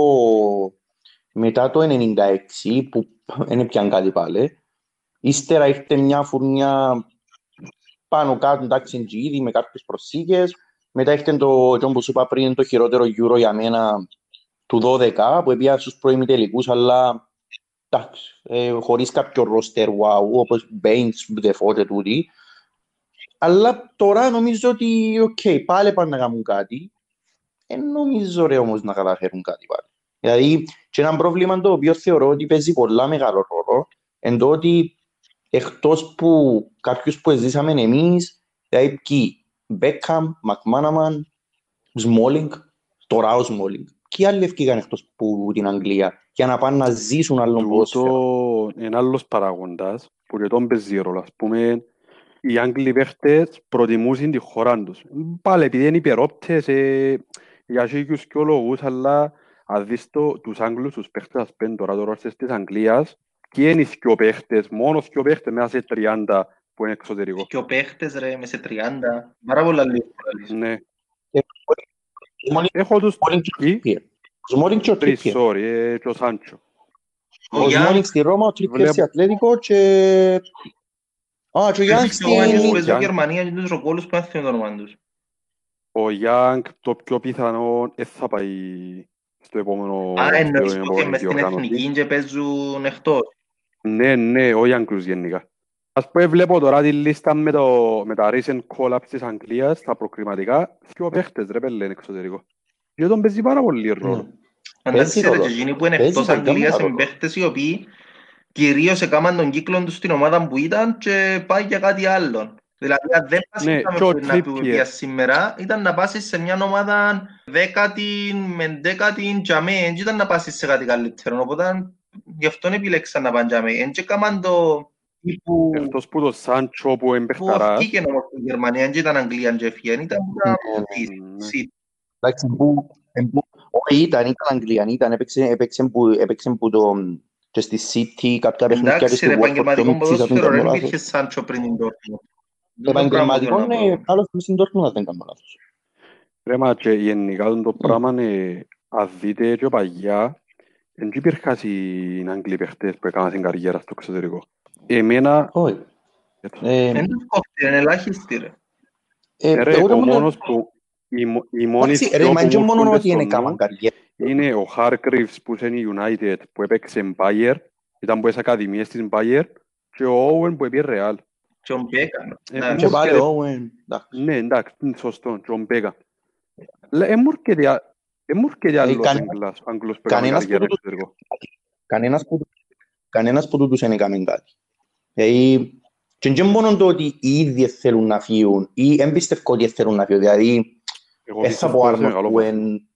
μετά το 96 που δεν πιαν κάτι πάλι. Ύστερα ήρθε μια φουρνιά πάνω κάτω εντάξει τζίδι με κάποιες προσήκες. Μετά ήρθε το, το που σου είπα πριν, το χειρότερο Euro για μένα του 12 που έπια στους προημιτελικούς αλλά εντάξει, ε, χωρίς κάποιο ρόστερ wow, όπως Baines, Defoe και τούτοι. Αλλά τώρα νομίζω ότι, οκ, πάλι πάνε να κάνουν κάτι. Δεν νομίζω ρε όμως να καταφέρουν κάτι πάλι. Δηλαδή, και ένα πρόβλημα το οποίο θεωρώ ότι παίζει πολλά μεγάλο ρόλο, εν το ότι εκτός που κάποιους που ζήσαμε εμείς, δηλαδή ποιοι, Μπέκαμ, Μακμάναμαν, Σμόλινγκ, τώρα ο Σμόλινγκ. Ποιοι άλλοι ευκήγαν εκτός που την Αγγλία για να πάνε να ζήσουν άλλον ποδόσφαιρο. Τούτο είναι άλλος παραγόντας που και τον παίζει ρόλο. Ας πούμε, οι Άγγλοι παίχτες προτιμούσαν τη χώρα τους. Πάλι επειδή είναι υπερόπτες ε, για σίγουρους και λόγους, αλλά αν δεις το, τους Άγγλους, τους παίχτες, ας πούμε, τώρα τώρα της Αγγλίας, και είναι οι δυο παίχτες, μόνος δυο παίχτες μέσα σε 30 που είναι εξωτερικός. Και ο παίχτες ρε, με σε 30, πάρα πολλά λίγο. Ναι. Σμόλινγκ Έχω τους Σμόλινγκ και ο Ποιοι; Τρίπιερ. Ο Σμόλινγκ και ο τρεις, Τρίπιερ. sorry, ε, και ο Σάντσο. Ο Ο Γιάνγκ, Σμόλινγκ στη Ρώμα, ο Τρίπιερ Βλέπω- στη Ατλέτικο και... Α, και ο Γιάνγκ και ο Γιάνγκ που στην... παίζει Γιάνγκ. Γερμανία και τους ροκόλους που έθιμε το όνομα τους. Ο Γιάνγκ το πιο πιθανό δεν θα πάει στο επόμενο Α, εννοείς στην ότι επόμενη μες στην διοργάνωση. εθνική και παίζουν εκτός. Ναι, ναι, όχι Αγγλούς γενικά. Ας πούμε βλέπω τώρα τη λίστα με, το, με τα recent call-ups της Αγγλίας, τα προκριματικά, και ο παίχτες ρε πέλε είναι εξωτερικό. Και τον παίζει πάρα πολύ ρόλος. Ναι. Φαντάζεσαι ρε ρόλος. και εκείνοι που είναι Παίζει εκτός παγκόσμια Αγγλίας ρόλο. είναι παίχτες οι οποίοι κυρίως έκαναν τον κύκλο τους στην ομάδα που ήταν και πάει για κάτι άλλο. Δηλαδή αν δεν πας Ναι, είχαμε και ο που να πει Trippier. σήμερα ήταν να πάσεις σε μια ομάδα δέκατη με δέκατη τζαμέ, δεν ήταν να πάσεις σε κάτι καλύτερο. Οπότε γι' αυτό επιλέξαν να πάνε τζαμέ. Εν και έκαναν το τύπου Εκτός που το Σάντσο που που εμπεχταράς, βγήκε όμως στη Γερμανία, δεν ήταν Αγγλία και έφυγε, ήταν που τα ναι. City. Εντάξει, που- εν που- Όχι, ήταν, ήταν Αγγλία, ήταν, έπαιξε, έπαιξε, που, έπαιξε που το, και στη City κάποια παιχνίδια και Εντάξει στη ρε, Watford και επαγγελματικό ο Μίτσις, αν δεν ποδόσφαιρο κάνω δεν λάθος. υπήρχε Σάντσο πριν την Dortmund. Επαγγελματικό Αυτό είναι είναι άλλος που στην Dortmund, αν δεν κάνω λάθος. Ρε μα και γενικά το πράγμα είναι, αν δείτε και παλιά, δεν υπήρχαν οι Άγγλοι παίχτες που έκαναν την καριέρα στο εξωτερικό. Εμένα, Όχι. Ε, Δεν τους κόφτει, είναι ελάχιστη ρε. ε, ρε, εγώ ο το μόνο- μόνος που, οι, μο- οι μόνοι Εντάξει, δυο ρε, μα που και μου μόνο έρχονται ότι είναι στο κάμαν νου καριέρα. είναι ο Hargreaves που είναι η United που έπαιξε Bayer, ήταν από τις ακαδημίες της Bayer και ο Owen που έπαιε Real. Και ο Μπέκαν. Ε, εντάξει. Και μου πάλι έρχεται- ο Owen, εντάξει. Ναι, εντάξει, είναι σωστό, John Μπέκα. Δεν μου έρχεται α- δεν μου έρχεται άλλος κανέ- Άγγλας- Άγγλος που έκανε κανένας καριέρα που το- εξωτερικό. Κανένας που, κανένας που τούτους δεν έκαμε κάτι. Δηλαδή, και δεν μόνο το ότι οι ίδιοι θέλουν να φύγουν ή δεν πιστεύω ότι θέλουν να φύγουν. Δηλαδή, Εγώ δεν θα πιστεύω πω σε Άρνολ μεγάλο που βαθμό. εν,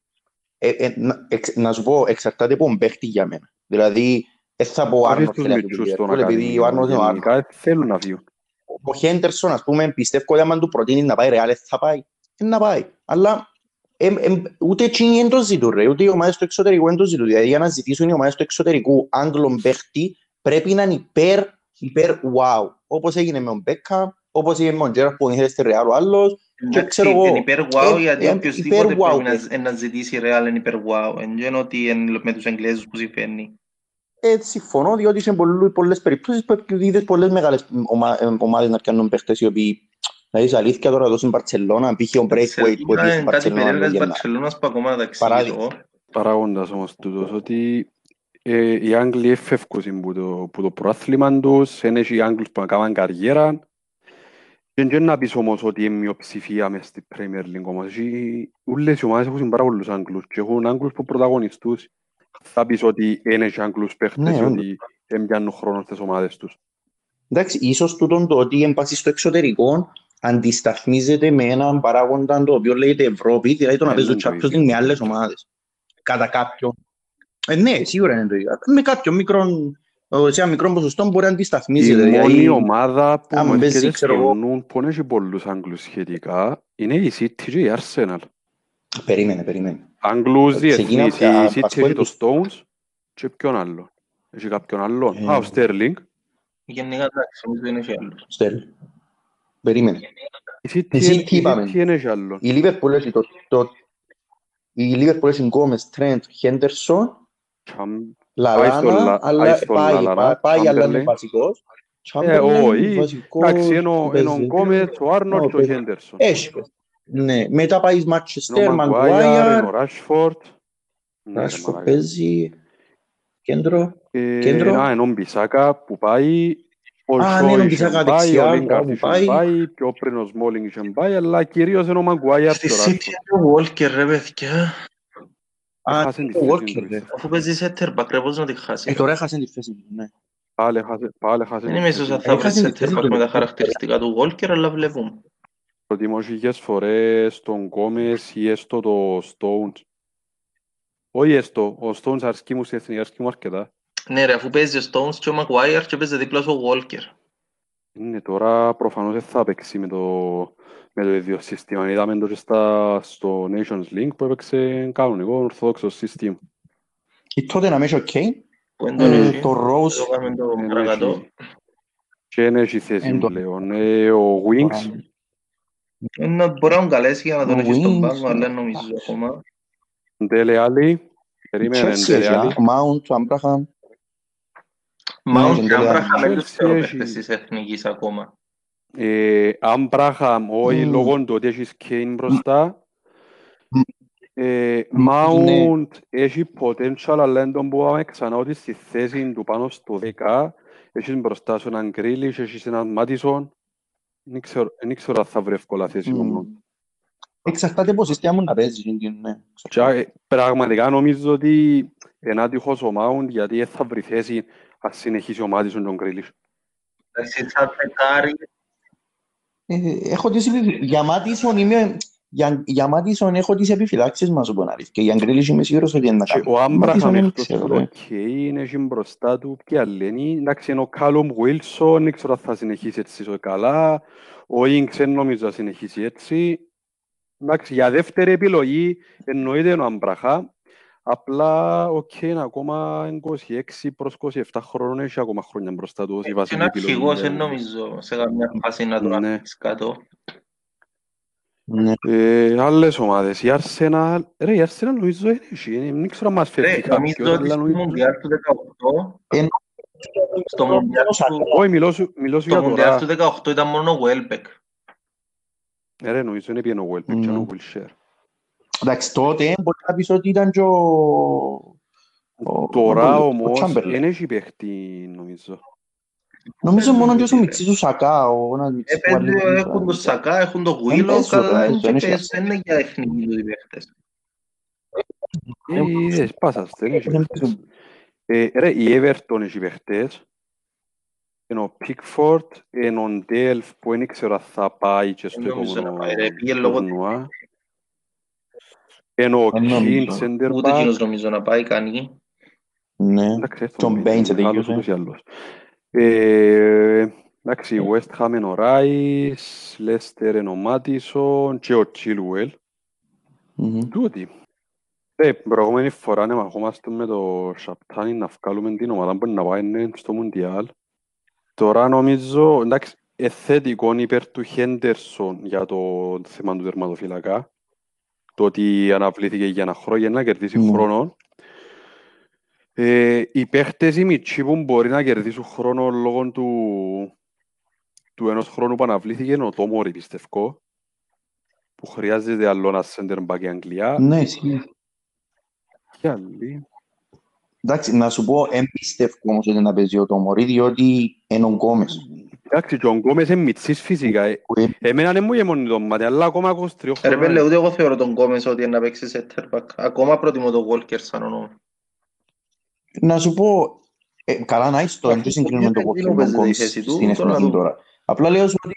ε, ε, να, εξ- να σου πω, εξαρτάται από τον παίχτη για μένα. Δηλαδή, δεν θα πω Όχι Άρνολ στους θέλει να φύγει μητσούς από των την Liverpool, επειδή ο Άρνολ είναι ο Άρνολ. Γενικά θέλουν να φύγουν. Ο Χέντερσον, ας πούμε, πιστεύω ότι άμα του προτείνεις να πάει Ρεάλ, θα πάει. Είναι να πάει. Αλλά εμ, εμ, ούτε εκείνοι δεν το ζητούν, ρε. Ούτε οι ομάδες του εξωτερικού δεν το ζητούν. Δηλαδή, για να ζητήσουν οι ομάδες του εξωτερικού Άγγλων παίχτη, πρέπει να είναι υπέρ, υπέρ wow. Όπως έγινε με τον Μπέκα, όπως έγινε με τον Τζέραρ που ήθελε στη Ρεάλ ο άλλος. Εντάξει, ξέρω εγώ, Είναι υπέρ wow, ε, γιατί ε, οποιοςδήποτε υπέρ wow, πρέπει να- ε. να ζητήσει Real είναι υπέρ wow. Εν γένω ότι εν- με τους Εγγλέζους που συμφέρνει. Ε, συμφωνώ, διότι σε πολλού- πολλές περιπτώσεις που είδες πολλές μεγάλες ομα, ε, ομάδες να πιάνουν παίχτες οι οποίοι Δηλαδή, σε αλήθεια τώρα εδώ στην Μπαρτσελώνα, π.χ. ο Braithwaite που Είναι έπιε στην κάτι Μπαρτσελώνα. περίεργας για να- Μπαρτσελώνας που ακόμα να τα Παράδειγμα. εξηγήσω εγώ. Παράγοντας όμως τούτος, ότι ε, οι Άγγλοι εφεύκουν που το, που το προάθλημα τους, είναι και οι Άγγλους που έκαναν καριέρα. Και δεν να πεις όμως ότι είναι μειοψηφία μες στη Premier League όμως. Έχει- Όλες οι ομάδες έχουν πάρα πολλούς Άγγλους και έχουν Άγγλους που πρωταγωνιστούς. Θα πεις ότι είναι και Άγγλους παίχτες Ναι, και όντως. ότι δεν πιάνουν χρόνο στις ομάδες τους. Εντάξει, ίσως τούτον το ότι η έμπαση στο εξωτερικό αντισταθμίζεται με έναν παράγοντα το οποίο λέγεται Ευρώπη, δηλαδή το να Ε, παίζουν είναι το Champions ίδιο. League με άλλες ομάδες. Κατά κάποιον. Ε, ναι, σίγουρα είναι το ίδιο. Με κάποιον μικρό, ε, σε ένα μικρό ποσοστό μπορεί να αντισταθμίζεται. Η μόνη δηλαδή, ομάδα που άμα μου παίζεις, έρχεται ξέρω στο εγώ. νου που έχει πολλούς Άγγλους σχετικά είναι η City και η Arsenal. Περίμενε, περίμενε. Άγγλους Ξεκινά διεθνείς, η από- City από έχει το τους- Stones και ποιον άλλο. Έχει κάποιον άλλο. Ε. Α, ο Sterling. Γενικά εντάξει, νομίζω είναι και άλλος. Στέλ. Περίμενε. Η City, Η η City είπαμε; City είναι και άλλο. Η Liverpool έχει το, το, η Liverpool έχει Γκόμες, Τρέντ, Χέντερσον, Τσαμ- Λαλάνα, στο Λα- αλλά πάει στο πάει, Λαλάνα, πάει, πάει, αλλά είναι Chamberlain. βασικός. Ε, όχι. Chamberlain, βασικός, Εντάξει, ενώ παίζει. ο Γκόμες, ο Άρνολτ και ο παίζει. Χέντερσον. Έχει. Ναι, μετά πάει Είναι Manchester, ο Maguire, Maguire, είναι ο Rashford. Ναι, ρε Rashford μαλάκα. παίζει, κέντρο. Ε, κέντρο. Α, είναι ο Μπισάκα που πάει, ο Α, ναι, είναι ο Γουάν Μπισάκα είχε πάει, δεξιά, ο Λίνγκαρντ μπράβο, είχε πάει. πάει, πιο πριν ο Σμόλινγκ είχε πάει, αλλά κυρίως είναι ο Μαγκουάιαρ Στη και ο City Ράσφορντ. είναι ο Walker ρε παιδιά. Α, Έχασαν τη ο θέση Walker, τους, ρε. Αφού παίζει center back ρε πώς να τη Ε, χάσει. τώρα έχασε τη θέση τους, ναι. Πάλι έχασε- πάλι έχασε Δεν τη είμαι θέση ίσως αν του. θα βρει Έχασε τη center θέση back τους. με τα χαρακτηριστικά του Walker, αλλά βλέπουμε. Προτιμώ χίλιες φορές τον Γκόμες ή έστω το Stones; Όχι έστω, ο Stones αρσκεί μου στη εθνική, αρσκεί μου αρκετά. Ναι ρε, αφού παίζει ο Stones και ο Maguire και παίζει δίπλα σου ο Walker. Ναι, τώρα προφανώς δεν θα παίξει με το, με το ίδιο σύστημα. Είδαμε το και στα, στο Nations League που έπαιξε κανονικό ορθόδοξο σύστημα. Και τότε να μέσα οκ. Που δεν τον Ε, έχει. Το Rose, Το κάνουμε το Δεν παρακατώ. έχει- Και δεν έχει θέση Εν το- πλέον. Ε, ο Wings, Ε, να- Μπορεί να τον καλέσει για να τον Ο έχεις στον Wings, πάγκο, αλλά δεν ε, νομίζω ακόμα. Ντέλε Άλλη, περίμενε Chelsea Ντέλε έχει, Άλλη. α, Mount, Abraham. Mount ναι, και ναι, Άμπραχαμ δεν τους Chelsea θεωρώ έχει- παίχτες της εθνικής ακόμα. Ε, Αμπράχαμ, όχι Μμμ. λόγω του ότι έχεις Κέιν μπροστά. Μ. Ε, Μ, Mount έχει potential, αλλά δεν τον μπορούμε ξανά ότι στη θέση του πάνω στο 10 έχεις μπροστά σου έναν Γκρίλις, έχεις έναν Μάτισον. Δεν ξέρω, δεν ξέρω αν θα βρει εύκολα θέση ο Μμ. Mount. Εξαρτάται πώς είστε άμουν να παίζει. Ναι. Και, ε, πραγματικά νομίζω ότι είναι άτυχος ο Μάουντ γιατί δεν θα βρει θέση αν συνεχίσει ο Μάτισον τον Γκρίλις. Εντάξει, σαν δεκάρι, Ε, έχω τις επιφυ- για Μάτισον είμαι... Για, για Μάτισον έχω τις επιφυλάξεις μας από αλήθεια. Και για Γκρίλις είμαι σίγουρος ότι είναι να Και κάνει. ο Άμπραχαμ Μάτισον δεν εκτός ξέρω, του ρε. οκ, είναι εκεί μπροστά του και άλλοι. Εντάξει, είναι ο Κάλομ Βουίλσον, δεν ξέρω αν θα συνεχίσει έτσι so καλά. Ο Ινξ δεν νομίζω να συνεχίσει έτσι. Εντάξει, για δεύτερη επιλογή εννοείται είναι ο Άμπραχαμ. Απλά, οκ, είναι ακόμα 26 προς 27 χρόνων, έχει ακόμα χρόνια μπροστά του ως η και βασική είναι επιλογή. αρχηγός, δεν δηλαδή. νομίζω σε καμιά φάση να τον Ναι. αφήσεις κάτω. Ναι. Ε, άλλες ομάδες, η Arsenal, ρε, η Arsenal νομίζω είναι εκεί, δεν ξέρω αν μας Ρε, φεύγει κάποιος, νομίζω ότι αλλά στο νομίζω... Μουντιάλ του 18, Ενώ- στο Μουντιάλ του, Όχι, μιλώ σου, μιλώ σου στο για Μουντιάλ τώρα. του 18 ήταν μόνο ο Welbeck. Ε, Ρε, νομίζω είναι πιένο ο Welbeck και Μμμ. ο Wilshere. Εντάξει, τότε μπορεί να πεις ότι ήταν και ο... ο- Τώρα ο- ο όμως Chamberlain. δεν έχει παίχτη νομίζω. Νομίζω μόνο και ο Νομίζω, Μιτσής ο Σακά, ο ένας Μιτσής που Έπαιζε, βάλει- έχουν τον Σακά, έχουν τον Δεν Γουίλο, παίζω, δεν καλά παίζω, είναι δεν και έχει πες, δεν είναι για εθνική του οι παίχτες. Ε, είδες, πάσας, δεν έχει Δεν παίχτες. Ε, Ρε, η Everton έχει παίχτες. Είναι ο Pickford, είναι ο Delph που δεν ξέρω αν θα πάει και στο Δεν νομίζω επόμενο να πάει, ρε, πήγε λόγω τουρνουά. Είναι ο Δεν Keane, νομίζω. center Ούτε back. εκείνος νομίζω να πάει κανεί. Ναι. Εντάξει, Τον αυτό Baines είναι δεν μεγάλος τελείωσε. ούτως ή άλλως. Ε, Εντάξει, η West Ham είναι ο Rice, Leicester είναι ο Madison και ο Chilwell. Μμμ. Τούτοι. Ε, προηγούμενη φορά ναι, μαχόμαστε με το Σαπτάνι να βγάλουμε την ομάδα που να πάει ναι, στο Μουντιάλ. Τώρα νομίζω, εντάξει, ε, θετικό υπέρ του Χέντερσον για το θέμα του τερματοφύλακα. Το ότι αναβλήθηκε για ένα χρόνο για να κερδίσει Ναι. χρόνο. Ε, οι παίχτες οι μητσοί που μπορεί να κερδίσουν χρόνο λόγω του, του ενός χρόνου που αναβλήθηκε είναι ο Τόμορι πιστεύω που χρειάζεται άλλο ένα center back η Αγγλία Ναι, ισχύει. και άλλοι. Εντάξει, να σου πω, εν πιστεύω όμως ότι να παίζει ο Τόμορι, διότι είναι ο Γκόμες. Εντάξει, και ο Γκόμες είναι μητσής φυσικά. Ε, που ε- Εμένα δεν μου γεμονεί το μάτι, αλλά ακόμα 23 Ρε πέλε, χρόνια. ούτε εγώ θεωρώ τον Γκόμες ότι είναι να παίξει center back. Ακόμα προτιμώ τον Walker σαν όνομα. Να σου πω, ε, καλά να είσαι το, δεν το συγκρίνουμε το Γιατί Walker δεν με παίζεις τον τη Γκόμες θέση του, στην τώρα εθνική το- τώρα. Απλά λέω σου ότι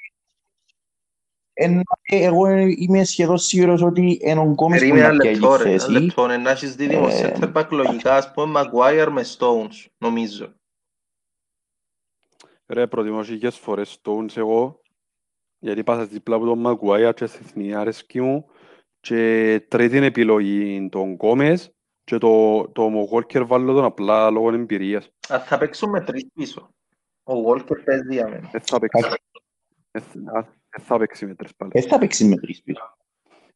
εν- ε, εγώ είμαι σχεδόν σίγουρος ότι είναι ο Γκόμες που Περίμενα να πιάει λεπτό τη ρε, ένα θέση. λεπτό ρε, να έχεις δίδυμο Ε, center back λογικά, ας πούμε Maguire με Stones, νομίζω. Ρε, προτιμώ χίλιες φορές Stones εγώ, γιατί πάσα δίπλα από τον Μαγκουάια και στη εθνική αρέσκει μου και τρίτη επιλογή τον Γκόμες και το, το Walker βάλω τον απλά λόγω εμπειρίας. Α, θα παίξουν με τρεις πίσω. Ο Walker παίζει για μένα. Δεν θα παίξει. Δεν θα- δεν θα παίξει με τρεις πάλι. Δεν θα παίξει με τρεις πίσω.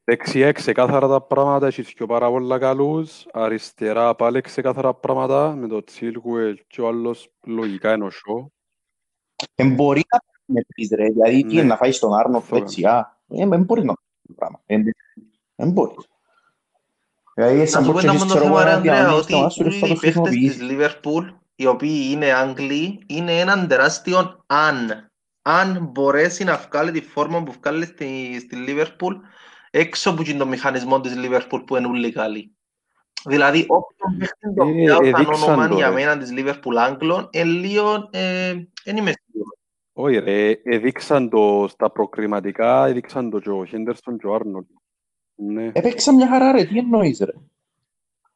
Δεξιά ξεκάθαρα τα πράγματα, έχει και πάρα πολλά καλούς. Αριστερά πάλι ξεκάθαρα πράγματα, με το Τσίλγουελ και ο άλλος λογικά είναι ο Σο. Εν μπορεί να παίξει με τρεις ρε, δηλαδή τι Ναι. είναι να φάει στον Άρνο Αυτό δεξιά. Ε, Δεν μπορεί να κάνει το πράγμα. Ε, Δεν μπορεί. Δηλαδή, Να σαν σου πω πω ένα και μόνο ξέρω θέμα, εγώ ρε ένα Ανδρέα, διαμάνι ότι στο άσο, ρε, θα όλοι το οι παίχτες της χρησιμοποιήσεις. Liverpool, οι οποίοι είναι Άγγλοι, είναι έναν τεράστιο αν. Αν μπορέσει να βγάλει τη φόρμα που βγάλει στη, στη Liverpool, έξω από τον μηχανισμό της Liverpool που είναι όλοι καλοί. Δηλαδή, όποιον παίχτη το Ε, πιάω σαν εδείξαν όνομα το, για ρε. μένα της Liverpool Άγγλων, ε, λίγο, ε, δεν είμαι σίγουρος. Όχι ρε, έδειξαν το στα προκριματικά, έδειξαν το και ο Χέντερσον και ο Άρνολ. Ναι. Έπαιξα μια χαρά ρε, τι εννοείς ρε.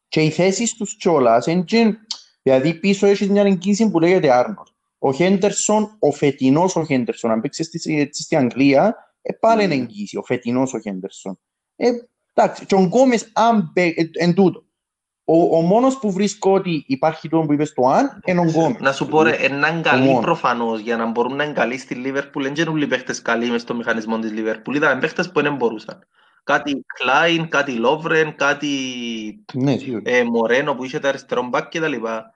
Και οι θέσεις τους κιόλας, εν και- δηλαδή πίσω έχεις μια εγγύηση που λέγεται Άρνολ. Ο Χέντερσον, ο φετινός ο Χέντερσον, αν παίξεις στη, έτσι στη Αγγλία, ε, πάλι είναι Mm. εγγύηση, ο φετινός ο Χέντερσον. Ε, εντάξει, και ο Γκόμες, αν παί- ε, εν τούτο. Ο, ο μόνος που βρίσκω ότι υπάρχει το που είπες το αν, είναι ο Γκόμες. Να σου πω ρε, έναν καλή μόνος. προφανώς για να μπορούν να είναι καλοί στη Λίβερπουλ, δεν είναι όλοι οι παίχτες καλοί μες στο μηχανισμό της Λίβερπουλ. Είδαμε παίχτες που δεν μπορούσαν. Κάτι Κλάιν, κάτι Λόβρεν, κάτι Ναι, σίγουρα. ε, Μορένο που είχε τα αριστερό μπακ και τα λοιπά.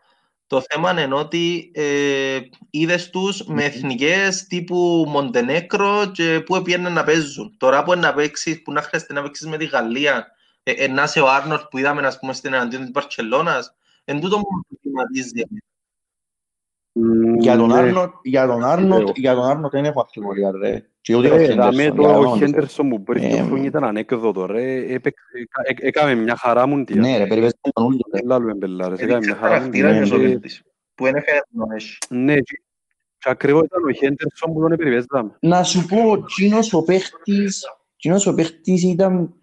Το θέμα είναι ότι ε, είδες τους με εθνικές τύπου Μοντενέκρο και που έπιανε να παίζουν. Τώρα που είναι να παίξεις, που να χρειάζεται να παίξεις με τη Γαλλία, ε, ε, να είσαι ο Άρνορ που είδαμε ας πούμε στην εναντίον της Μπαρτσελώνας, εν τούτο μου προβληματίζει. Για τον Ναι. Άρνοτ, για τον Άρνοτ, Λέω. για τον Άρνοτ δεν έχω αμφιβολία, ρε. Και ούτε ο Ρε, δάμε Χέντερσον, τώρα για ο τον Χέντερσον που πριν δύο Ε, χρόνια ήταν ανέκδοτο ρε. Έπαιξε- έκα- ε- Έκαμε μια χαρά μου τια. Ναι, ρε, περιπέζεται τον ούλιο, ρε. Δεν λάλλουμε μπελάρες. Έκαμε Έδειξε μια χαρά μου χαρακτήρα ναι, και ο ναι. παίκτης, που είναι φέρνο, έχει. Ναι, και και ακριβώς ήταν ο Χέντερσον που τον περιπέζαμε. Να σου πω, εκείνος ο παίχτης, εκείνος ο παίχτης ήταν,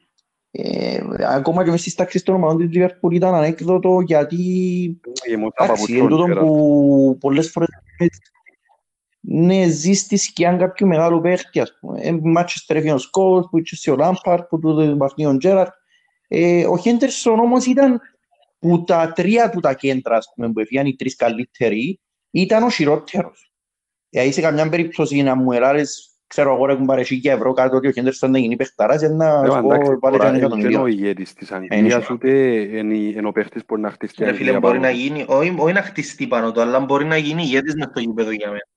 ε, ακόμα και μες στις τάξεις των ομάδων της Liverpool ήταν ανέκδοτο γιατί Γεμότα εντάξει, εν παπουτσόν, τούτον Τζέραρντ. που πολλές φορές ναι, ζει στη σκιά κάποιου μεγάλου παίχτη, ας πούμε. Ε, Manchester έφυγε ο Σκόλς, που είχε ο Λάμπαρτ, που του βαφνεί ο Τζέραρτ. Ε, ο Χέντερσον όμως ήταν που τα τρία του τα κέντρα, ας πούμε, που έφυγαν οι τρεις καλύτεροι, ήταν ο χειρότερος. Δηλαδή σε καμιά περίπτωση να μου ελάρες, ξέρω εγώ ρε κουμπάρε χίλια ευρώ κάτω ότι ο Χέντερσον να γίνει παιχταράς, για να Ρε, σου μα, πω εντάξει, βάλε και τώρα ένα είναι και ο εκατομμύριο. ηγέτης της είναι Αγγλίας, σωστό. ούτε είναι είναι ο παίχτης που να χτίσει την Ρε φίλε, Αγγλία μπορεί πάνω να του. γίνει, όχι, όχι να χτιστεί πάνω του, αλλά μπορεί να γίνει ηγέτης μες στο γήπεδο για μένα.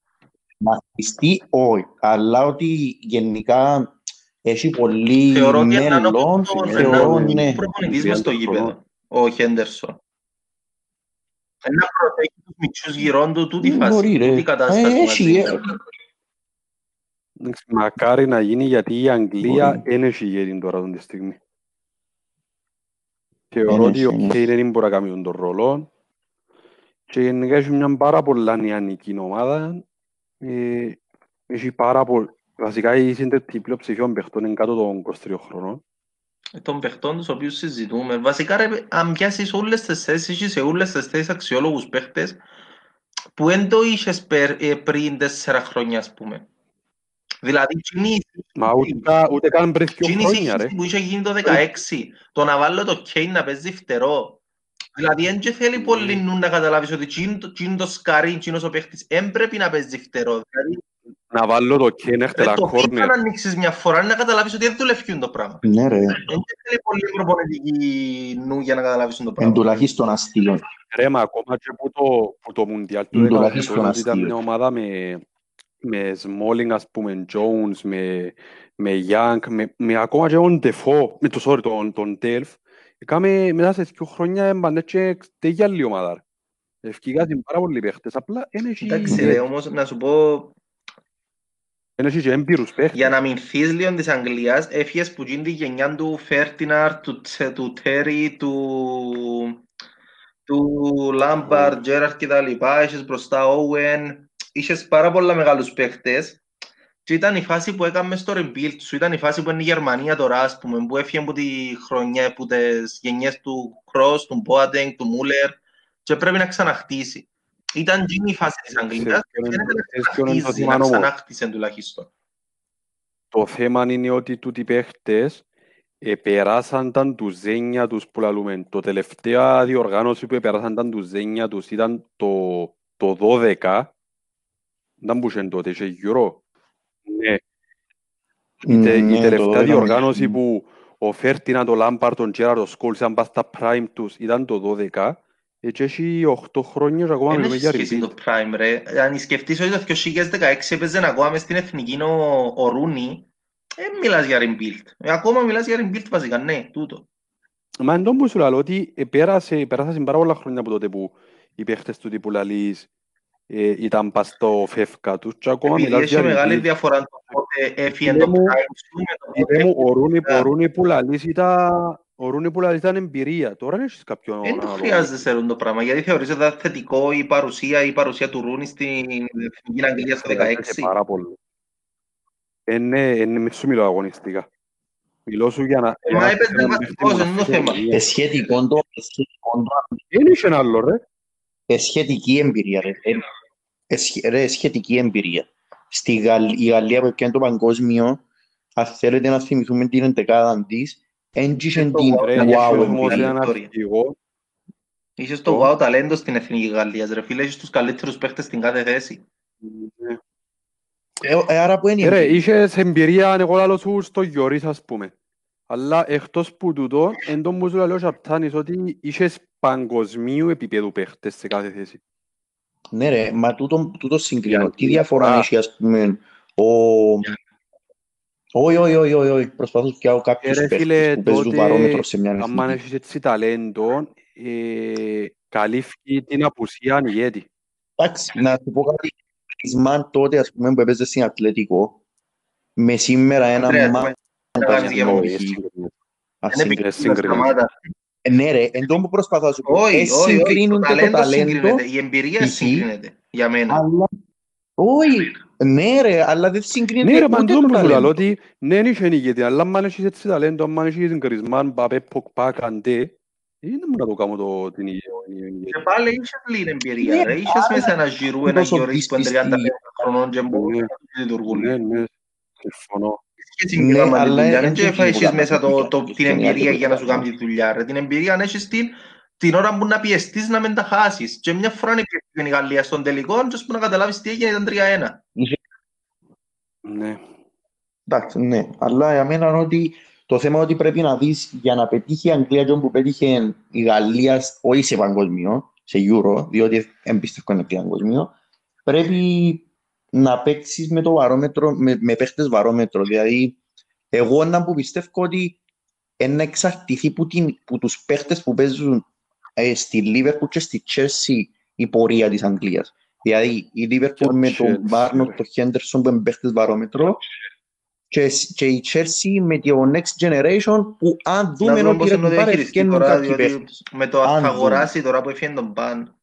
Να χτιστεί, όχι, αλλά ότι γενικά έχει πολύ Θεωρώ ότι είναι μέλλον, ανώπιστο θεωρώ, ναι. προπονητής μες στο γήπεδο, ο Χέντερσον. Ένα προτέχει τους μητσούς γυρών του, τούτη Ε, φάση, μπορεί, ρε. τούτη κατάσταση Ε, έχει, μαζί. ε. Εντάξει, Μακάρι να γίνει γιατί η Αγγλία Μπορεί. δεν έχει ηγέτη τώρα αυτή τη στιγμή. Θεωρώ Εν ότι ο έχει, εν Κέιν δεν μπορεί να κάνει τον ρόλο και γενικά έχει μια πάρα πολλά νεανική ομάδα. Ε, έχει πάρα πολύ... Βασικά η σύντετη πλειοψηφία των παιχτών είναι κάτω των 23 χρονών. των παιχτών τους οποίους συζητούμε. Βασικά, ρε, αν πιάσεις όλες τις θέσεις, έχεις σε όλες τις θέσεις αξιόλογους παίχτες που δεν το είχες περ- ε, πριν τέσσερα χρόνια, ας πούμε. Δηλαδή, εκείνη Μα ούτε, ούτε καν πριν δύο εκείνη η χρόνια ρε. σύγχυση που είχε γίνει το 16, το να βάλω το Κέιν να παίζει φτερό. Δηλαδή, δεν και θέλει πολύ νου να καταλάβεις ότι εκείνο το- εκείνο το σκαρί, εκείνος ο παίχτης, δεν πρέπει να παίζει φτερό. Δηλαδή, Να βάλω το Κέιν ρε, έχτελα το πίτα κόρνερ. να ανοίξεις μια φορά είναι να καταλάβεις ότι δεν δουλεύει το πράγμα. Ναι ρε, Δεν θέλει πολύ προπονητική νου για να καταλάβεις το εν πράγμα. τουλάχιστον αστείο. Ρε, μα ακόμα και που το, που το Μουντιάλ του Είναι 18 τουλάχιστον ότι ήταν αστείο. μια ομάδα με, με Smalling, ας πούμε, Jones, με, με Young, με, με ακόμα και τον Defoe, με το, sorry, τον, τον Delph. Έκαμε μετά σε δύο χρόνια έμπανε και τέτοια άλλη ομάδα. ρε. Ευκήγασαν πάρα πολλοί παίχτες, απλά δεν έχει, Εντάξει ρε, όμως να σου πω, δεν έχει και έμπειρους παίχτες. για να μηνθείς λίγο της Αγγλίας, έφυγες που γίνει τη γενιά του Φέρτιναρ, του, Τσε- του Τέρι, του, του Λάμπαρ, Τζέραρτ και τα λοιπά, είχες μπροστά Όουεν, είχες πάρα πολλά μεγάλους παίχτες και ήταν η φάση που έκαμες στο rebuild σου, ήταν η φάση που είναι η Γερμανία τώρα, ας πούμε, που έφυγε από τη χρονιά, από τις γενιές του Κρός, του Boateng, του Μούλερ και πρέπει να ξαναχτίσει. Ήταν εκείνη η φάση της Αγγλίας και Ξέρεις φαίνεται να ποιο είναι το ξαναχτίζει, θέμα να όμως. ξανάχτισε τουλάχιστον. Το θέμα είναι ότι τούτοι παίχτες επεράσαν τα ντουζένια τους που λαλούμε. Το τελευταία διοργάνωση που επεράσαν τα ντουζένια τους ήταν το, το 12. Δεν μπορούσε τότε, είχε Euro. Ναι. Η, τε- η Ναι, το τελευταία 12 διοργάνωση νομίζω. που ο Φέρτινα, το Λάμπαρτ, τον Τζέραρ, ο Σκόλς ήταν πας στα prime τους ήταν το 12. Έτσι έχει 8 χρόνια και ακόμα Δεν μιλούμε έχει για σχέση repeat. το Prime, ρε. Αν σκεφτείς ότι το 2016 έπαιζε ακόμα μες στην εθνική ο, ο Ρούνι, δεν μιλάς για rebuild. Ε, ακόμα μιλάς για rebuild βασικά, ναι, τούτο. Μα εν τόν που σου λέω ότι επέρασε, πέρασαν πάρα πολλά χρόνια από τότε που οι παίχτες του τύπου λαλείς ε, ήταν πας στο φεύκα τους και ακόμα Επειδή μιλάς έχει για μεγάλη repeat. διαφορά το πότε έφυγε Φίλε το μου, Prime σου με το Είπε μου, ο Ρούνι, Ναι. ο Ρούνι που λαλείς ήταν, ο Ρούνι που λαλείς ήταν εμπειρία. Τώρα δεν έχεις κάποιον Δεν το ανάλογο. χρειάζεσαι ρε, το πράγμα, γιατί θεωρείς ότι ήταν θετικό η παρουσία, η παρουσία του Ρούνι στην εθνική Αγγλία στο 16. Χρειάζεται πάρα πολύ. Είναι, είναι με σου μιλώ αγωνιστικά. Μιλώ σου για να... Ε, για μα να έπαιζε ξέρεις να βασικός, παίχτες είναι το μοναχές θέμα. εμπειρία. Ε, σχετικό το, ε, σχετικό το, Δεν είχε ένα άλλο ρε. Ε, σχετική εμπειρία ρε. Ε, ε, σχε- ρε, σχετική εμπειρία. Στη Γαλλ- η Γαλλία που έπιανε το παγκόσμιο, αν θέλετε να θυμηθούμε την εντεκάδα της, έντυχε Ε, το την wow, Ρε, μια wow είχε wow, όμως εμπειρία. έναν Victoria. αρχηγό. Είχες το wow ταλέντο στην εθνική Γαλλίας, ρε φίλε, είχες τους καλύτερους παίχτες στην κάθε θέση. Ε, ε, άρα που είναι η Ε, Ρε, εμπειρία. είχες εμπειρία, εγώ λαλώ σου στο Γιωρίς ας πούμε. Αλλά εκτός που τούτο, εν τόν που σου λέω Σαπτάνης ότι είχες παγκοσμίου επίπεδου παίχτες σε κάθε θέση. Ναι ρε, μα τούτο, τούτο συγκρίνω. Για- Τι διαφορά Α. έχει ας πούμε ο... Όχι, όχι, όχι, όχι, όχι. Προσπαθώ να πιάω Ε, κάποιους ρε φίλε, παίχτες που παίζουν τότε, παρόμετρο σε μια άμα εθνική. έχεις έτσι ταλέντο, ε, καλύφει την απουσία ηγέτη. Εντάξει, να σου πω κάτι. Ισμάν τότε, ας πούμε, που έπαιζε στην Ατλέτικο, με σήμερα ένα Αντρέα, μάγκας να κάνει έχει. διαμονή. Ασύγκρι- Είναι συγκρίνεται. σταμάτα. Ε, Ναι ρε, εν τω που προσπαθώ να σου πω. Όχι, Ε, όχι, όχι. Το συγκρίνονται το ταλέντο ταλέντο, συγκρίνεται. Η εμπειρία π.χ. συγκρίνεται. Για μένα. αλλά... Όχι, ναι ρε, αλλά δεν συγκρίνεται Ναι ρε, ούτε παντού το που σου ταλέντο. λέω ότι ναι, είναι και νικητή, αλλά αν έχεις έτσι ταλέντο, αν έχεις Γκρισμάν, Μπαπέ, Ποκπά, Καντέ, δεν μπορεί να το κάνω το την ίδια. Και πάλι είχες λίγη εμπειρία. Ναι, ρε. Είχες μέσα ένα γυρού, ένα τόσο γεωρίς που είναι 35 δύσπιστη. χρονών και μπορούσε Ναι. να λειτουργούν. Ναι, ναι, συμφωνώ. Και Ναι, συγκεκριμένα αλλά δουλειά. είναι Δεν και και εκεί που έχεις κάνουμε μέσα τη το- δουλειά. το- Και την στην εμπειρία άλλη για να σου δουλειά. κάνει τη δουλειά. ρε. Την εμπειρία αν έχεις την την ώρα που να πιεστείς να μην τα χάσεις. Και μια φορά είναι πιεστή η Γαλλία στον τελικό και ώσπου να καταλάβεις τι έγινε ήταν 3-1. Ναι. Εντάξει, ναι. Αλλά για μένα είναι ότι το θέμα είναι ότι πρέπει να δεις για να πετύχει η Αγγλία και που πέτυχε η Γαλλία, όχι σε παγκοσμίο, σε Euro, διότι εμπιστεύω είναι πια παγκοσμίο, πρέπει να παίξεις με το βαρόμετρο, με, με παίχτες βαρόμετρο. Δηλαδή, εγώ να που πιστεύω ότι να εξαρτηθεί που, την, που τους παίχτες που παίζουν ε, στη Liverpool και στη Chelsea η πορεία της Αγγλίας. Δηλαδή, η Liverpool Και με Chelsea, τον Μπάρνο, ρε. τον Χέντερσον που είναι παίχτες βαρόμετρο και, και η Chelsea με το Next Generation που αν Να δούμε δούμε ότι πώς ρε είναι το κουμπάρε διαχειριστεί ευκαινούν τώρα, κάποιοι διότι παίχτες. με το Αν θα δούμε. αγοράσει τώρα που έφυγε τον Παν.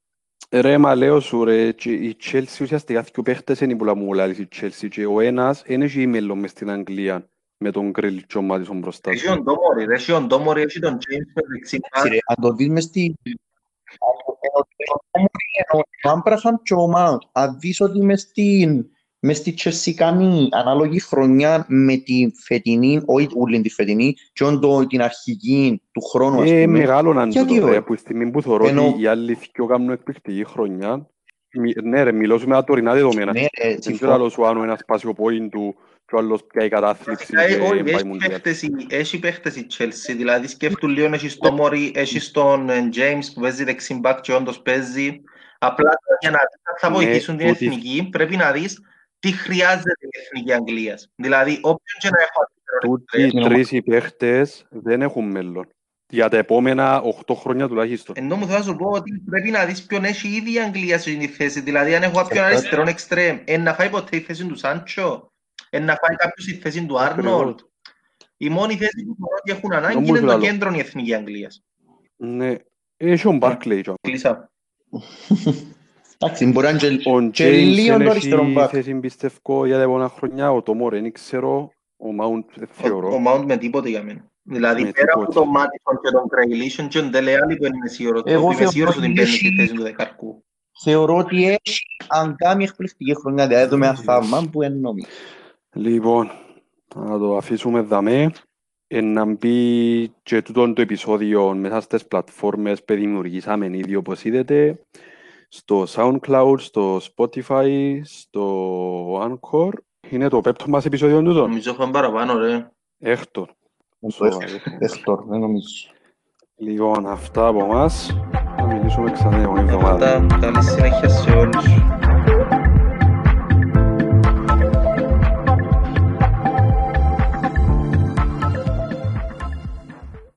Ρε, μα λέω σου ρε, και η Chelsea ουσιαστικά δύο παίχτες είναι που μου λάλης η Chelsea. Και ο ένας είναι και η μέλλον μες στην Αγγλία με τον Γκριλ και ο Μάτισον μπροστά Έχει του. τον Ντόμορι, ρε, έχει τον Ντόμορι, έχει τον James μες δεξί Εντάξει, ρε, Αν το δεις μες στη... Ο Άμπραχαμ και ο Μάουντ, αν δεις ότι μες στην μες στη Chelsea κάνει ανάλογη χρονιά με τη φετινή, όχι όλη τη φετινή, και όντω την αρχική του χρόνου, ας Ε, πούμε. μεγάλο να Γιατί το ρε, όχι; που στη στιγμή που θεωρώ Ενώ- ότι οι άλλοι δυο κάνουν εκπληκτική χρονιά. Μι- Ναι ρε, μιλώ σου με τα τωρινά δεδομένα. Ναι, ρε, Δεν ξέρω συμφωνώ. άλλο σου αν ένας πάσει ο πόιν του και ο άλλος πιάει κατάθλιψη Βασικά, και ε, όχι, πάει έχει μουντιάλ. παίχτες η- Έχει παίχτες η Chelsea, δηλαδή σκέφτου λίγο, έχει τον Μόρι, έχει τον ε, James που παίζει δεξί μπακ και όντως παίζει. Απλά για να δεις αν θα Ναι, βοηθήσουν την τούτη- εθνική, πρέπει να δεις τι χρειάζεται η εθνική Αγγλίας; Δηλαδή, όποιον και να έχω Τούτοι οι τρεις οι παίχτες δεν έχουν μέλλον. Για τα επόμενα 8 χρόνια τουλάχιστον. Ενώ μου θέλω να σου πω ότι πρέπει να δεις ποιον έχει ήδη η Αγγλία σε αυτή τη θέση. Δηλαδή, αν έχω κάποιον Σωστά. αριστερόν εξτρέμ, εν να φάει ποτέ η θέση του Σάντσο, εν να φάει κάποιος η θέση του Άρνολτ; Η μόνη θέση που θεωρώ ότι έχουν ανάγκη Όμως είναι το λαλό. κέντρο η εθνική Αγγλίας. Ναι. Έχει ο Μπάρκλεϊ. Κλείσα. Εντάξει, μπορεί να είναι και- Ο και λίγο το James αριστερό έχει μπακ. θέση πιστεύω για τα επόμενα χρόνια. Ο Τόμορ δεν ξέρω. Ο Mount δεν Ο θεωρώ. Mount με τίποτε για μένα. Δηλαδή, Με πέρα από τίποτε. τον Μάτισον και τον Κρέιλίσον και τον Τελεάλη που είναι σίγουρος, Εγώ που είμαι θεωρώ σίγουρος ότι ότι μπαίνει στη έχει- θέση του δεκαρκού. Θεωρώ ότι έχει, αν κάνει εκπληκτική χρονιά, δηλαδή δούμε ένα Yes. θαύμα που εννοεί. Λοιπόν, να το αφήσουμε δαμέ. Ε, να μπει και τούτο το επεισόδιο μέσα στις πλατφόρμες που δημιουργήσαμε ήδη όπως είδατε στο SoundCloud, στο Spotify, στο Anchor. Είναι το πέπτο μας επεισόδιο τούτο; Νομίζω έχουμε παραπάνω, ρε. Έκτο. Το Έκτορ, δεν νομίζω. Λοιπόν, αυτά από εμάς. Θα μιλήσουμε ξανά την επόμενη εβδομάδα. Καλή συνέχεια σε όλους.